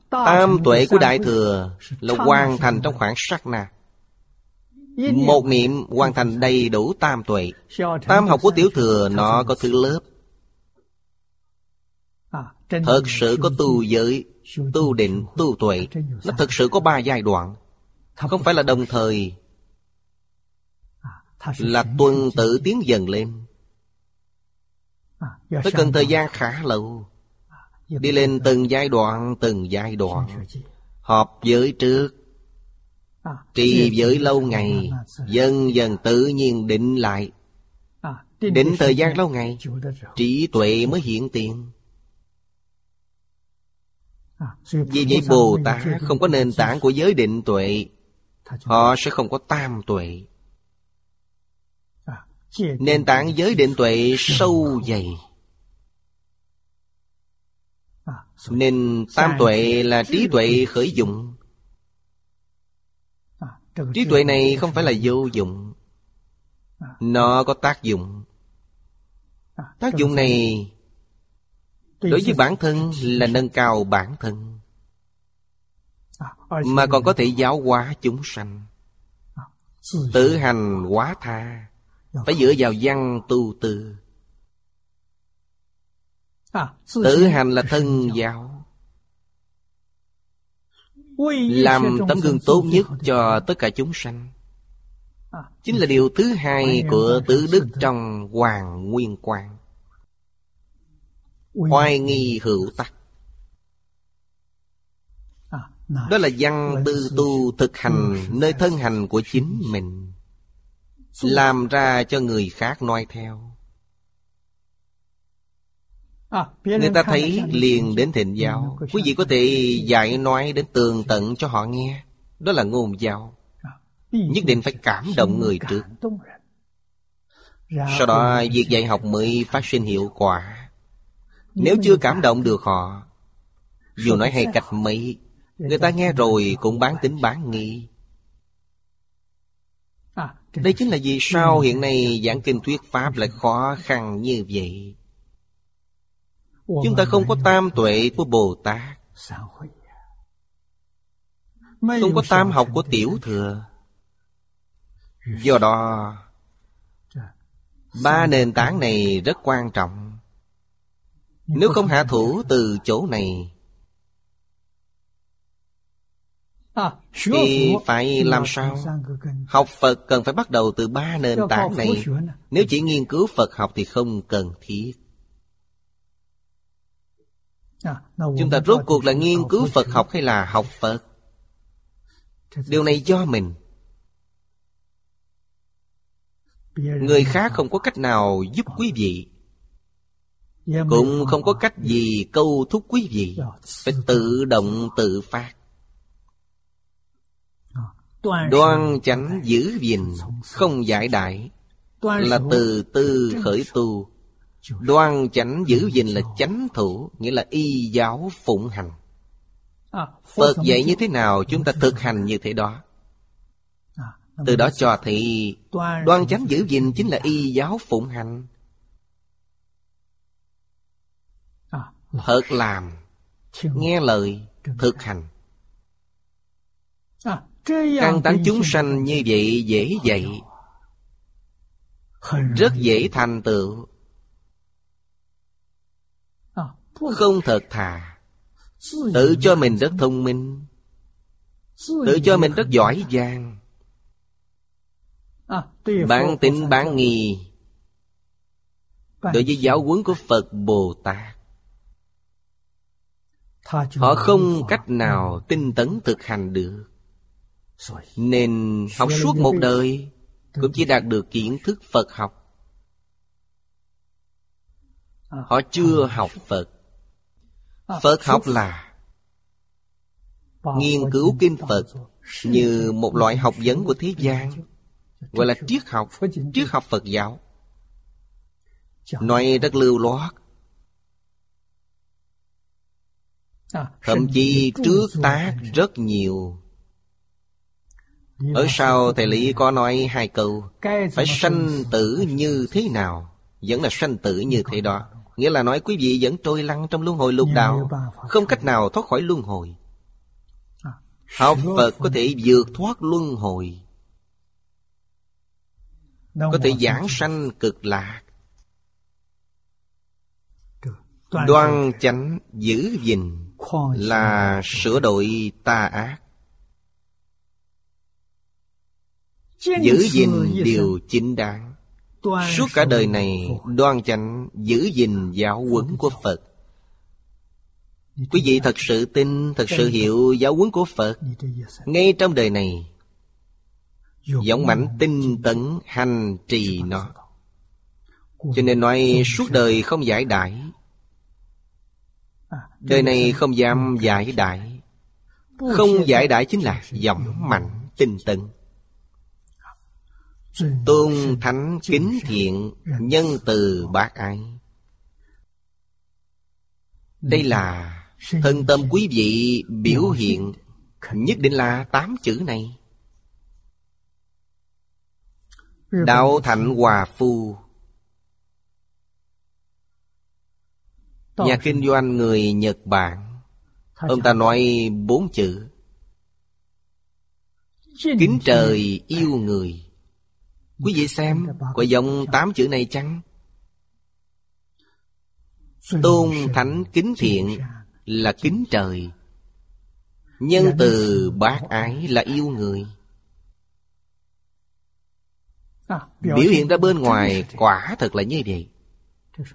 Tam tuệ của đại thừa là hoàn thành trong khoảng sắc na. Một niệm hoàn thành đầy đủ tam tuệ. Tam học của tiểu thừa nó có thứ lớp. Thật sự có tu giới, tu định, tu tuệ. Nó thật sự có ba giai đoạn. Không phải là đồng thời là tuần tự tiến dần lên. Phải cần thời gian khá lâu. Đi lên từng giai đoạn từng giai đoạn. Họp giới trước. Trì giới lâu ngày. Dần dần tự nhiên định lại. Định thời gian lâu ngày. Trí tuệ mới hiện tiền. Vì vậy Bồ Tát không có nền tảng của giới định tuệ. Họ sẽ không có tam tuệ Nền tảng giới định tuệ sâu dày. Nên tam tuệ là trí tuệ khởi dụng. Trí tuệ này không phải là vô dụng. Nó có tác dụng. Tác dụng này Đối với bản thân là nâng cao bản thân, Mà còn có thể giáo hóa chúng sanh Tự hành hóa tha phải dựa vào văn tu tư Tự hành là thân giáo Làm tấm gương tốt nhất cho tất cả chúng sanh. Chính là điều thứ hai của tứ đức trong Hoàng Nguyên Quang. Oai nghi hữu tắc. Đó là văn tư tu thực hành nơi thân hành của chính mình làm ra cho người khác nói theo. À, Người ta thấy liền đến thịnh giáo. Quý vị có thể dạy nói đến tường tận cho họ nghe. Đó là ngôn giáo. À, Nhất định phải cảm động người trước. Sau đó việc dạy học mới phát sinh hiệu quả. Nếu chưa cảm động được họ Dù nói hay cách mấy Người ta nghe rồi cũng bán tính bán nghi Đây chính là vì sao hiện nay giảng kinh thuyết Pháp lại khó khăn như vậy? Chúng ta không có tam tuệ của Bồ Tát. Không có tam học của Tiểu Thừa. Do đó Ba nền tảng này rất quan trọng. Nếu không hạ thủ từ chỗ này Thì phải làm sao? Học Phật cần phải bắt đầu từ ba nền tảng này. Nếu chỉ nghiên cứu Phật học thì không cần thiết. Chúng ta rốt cuộc là nghiên cứu Phật học hay là học Phật? Điều này do mình. Người khác không có cách nào giúp quý vị. Cũng không có cách gì câu thúc quý vị. Phải tự động tự phát Đoan chánh giữ gìn Không giải đại Là từ tư khởi tu. Đoan chánh giữ gìn là chánh thủ Nghĩa là y giáo phụng hành. Phật dạy như thế nào Chúng ta thực hành như thế đó. Từ đó cho thấy Đoan chánh giữ gìn chính là y giáo phụng hành. Thật làm Nghe lời Thực hành Căn tánh chúng sanh như vậy dễ dạy. Rất dễ thành tựu. Không thật thà. Tự cho mình rất thông minh. Tự cho mình rất giỏi giang. Bản tính bản nghi. Đối với giáo huấn của Phật Bồ Tát. Họ không cách nào tinh tấn thực hành được Nên học suốt một đời Cũng chỉ đạt được kiến thức Phật học. Họ chưa học Phật. Phật học là Nghiên cứu kinh Phật Như một loại học vấn của thế gian Gọi là triết học Triết học Phật giáo. Nói rất lưu loát. Thậm chí trước tác rất nhiều Ở sau thầy Lý có nói hai câu Phải sanh tử như thế nào? Vẫn là sanh tử như thế đó. Nghĩa là nói quý vị vẫn trôi lăn trong luân hồi lục đạo Không cách nào thoát khỏi luân hồi. À, Học Phật có thể vượt thoát luân hồi Có thể giảng sanh cực lạc. Đoan chánh giữ gìn Là sửa đổi tà ác Giữ gìn điều chính đáng. Suốt cả đời này đoan chánh giữ gìn giáo huấn của Phật. Quý vị thật sự tin, thật sự hiểu giáo huấn của Phật. Ngay trong đời này Dũng mạnh tinh tấn hành trì nó. Cho nên nói suốt đời không giải đại Đời này không dám giải đại Không giải đại chính là dũng mạnh tinh tấn Tôn thánh kính thiện Nhân từ bác ái. Đây là Thân tâm quý vị biểu hiện Nhất định là tám chữ này. Đạo Thạnh Hòa Phu. Nhà kinh doanh người Nhật Bản. Ông ta nói bốn chữ. Kính trời yêu người Quý vị xem Có dòng tám chữ này chăng? Tôn thánh kính thiện Là kính trời. Nhân từ bác ái là yêu người. Biểu hiện ra bên ngoài quả thật là như vậy.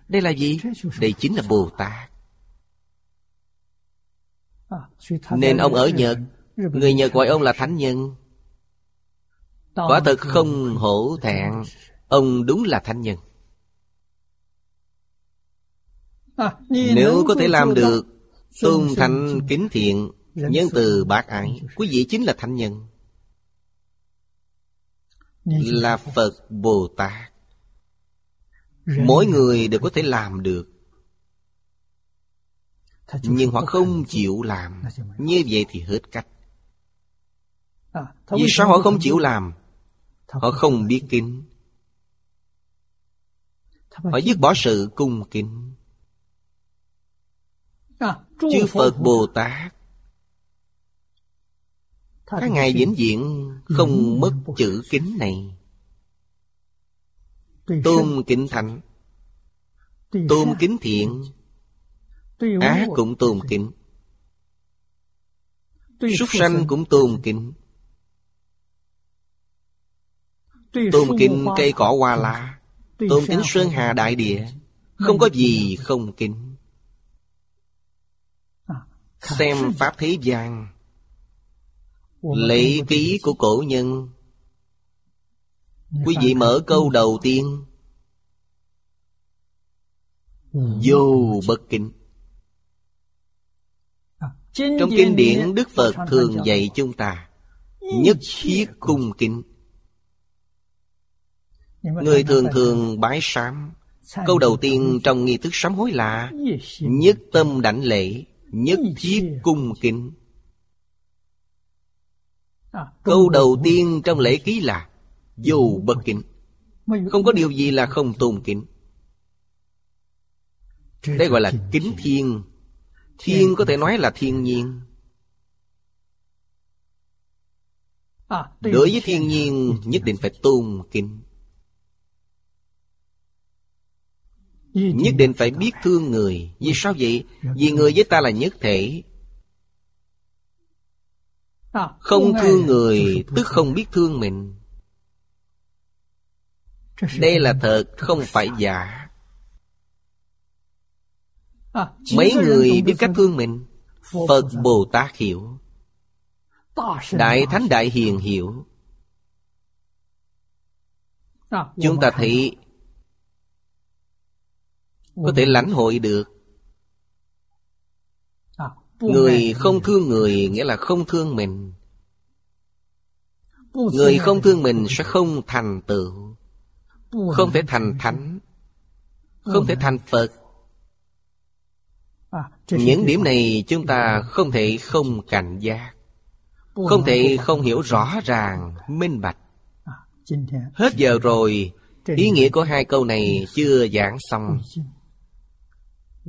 Đây là gì? Đây chính là Bồ Tát. Nên ông ở Nhật, Người Nhật gọi ông là Thánh Nhân. Quả thật không hổ thẹn. Ông đúng là thánh nhân. À, Nếu có thể làm được Tôn thành kính thiện Nhân từ bác ái Quý vị chính là thánh nhân. Là phật bồ tát. Mỗi người đều có thể làm được. Nhưng họ không chịu làm. Như vậy thì hết cách. Vì sao họ không chịu làm họ không biết kính. Họ dứt bỏ sự cung kính. Chư phật bồ tát. Các ngài vĩnh viễn không mất chữ kính này. Tôn kính thánh. Tôn kính thiện. Ác cũng tôn kính. Súc sanh cũng tôn kính tôn kính cây cỏ hoa lá tôn kính sơn hà đại địa không có gì không kính. Xem pháp thế gian lễ ký của cổ nhân. Quý vị mở câu đầu tiên. Vô bất kính. Trong kinh điển đức phật thường dạy chúng ta nhất thiết cung kính người thường thường bái sám. Câu đầu tiên trong nghi thức sám hối là nhất tâm đảnh lễ nhất thiết cung kính. Câu đầu tiên. trong lễ ký là vô bất kính. Không có điều gì là không tôn kính. Đây gọi là kính thiên. Thiên có thể nói là thiên nhiên. Đối với thiên nhiên nhất định phải tôn kính nhất định phải biết thương người. Vì sao vậy? Vì người với ta là nhất thể. Không thương người tức không biết thương mình. Đây là thật không phải giả. Mấy người biết cách thương. mình? Phật bồ tát hiểu. Đại thánh đại hiền hiểu. Chúng ta thấy có thể lãnh hội được. Người không thương người nghĩa là không thương mình. Người không thương mình sẽ không thành tựu. Không thể thành thánh. không thể thành phật. Những điểm này chúng ta không thể không cảnh giác. Không thể không hiểu rõ ràng minh bạch. Hết giờ rồi. Ý nghĩa của hai câu này chưa giảng xong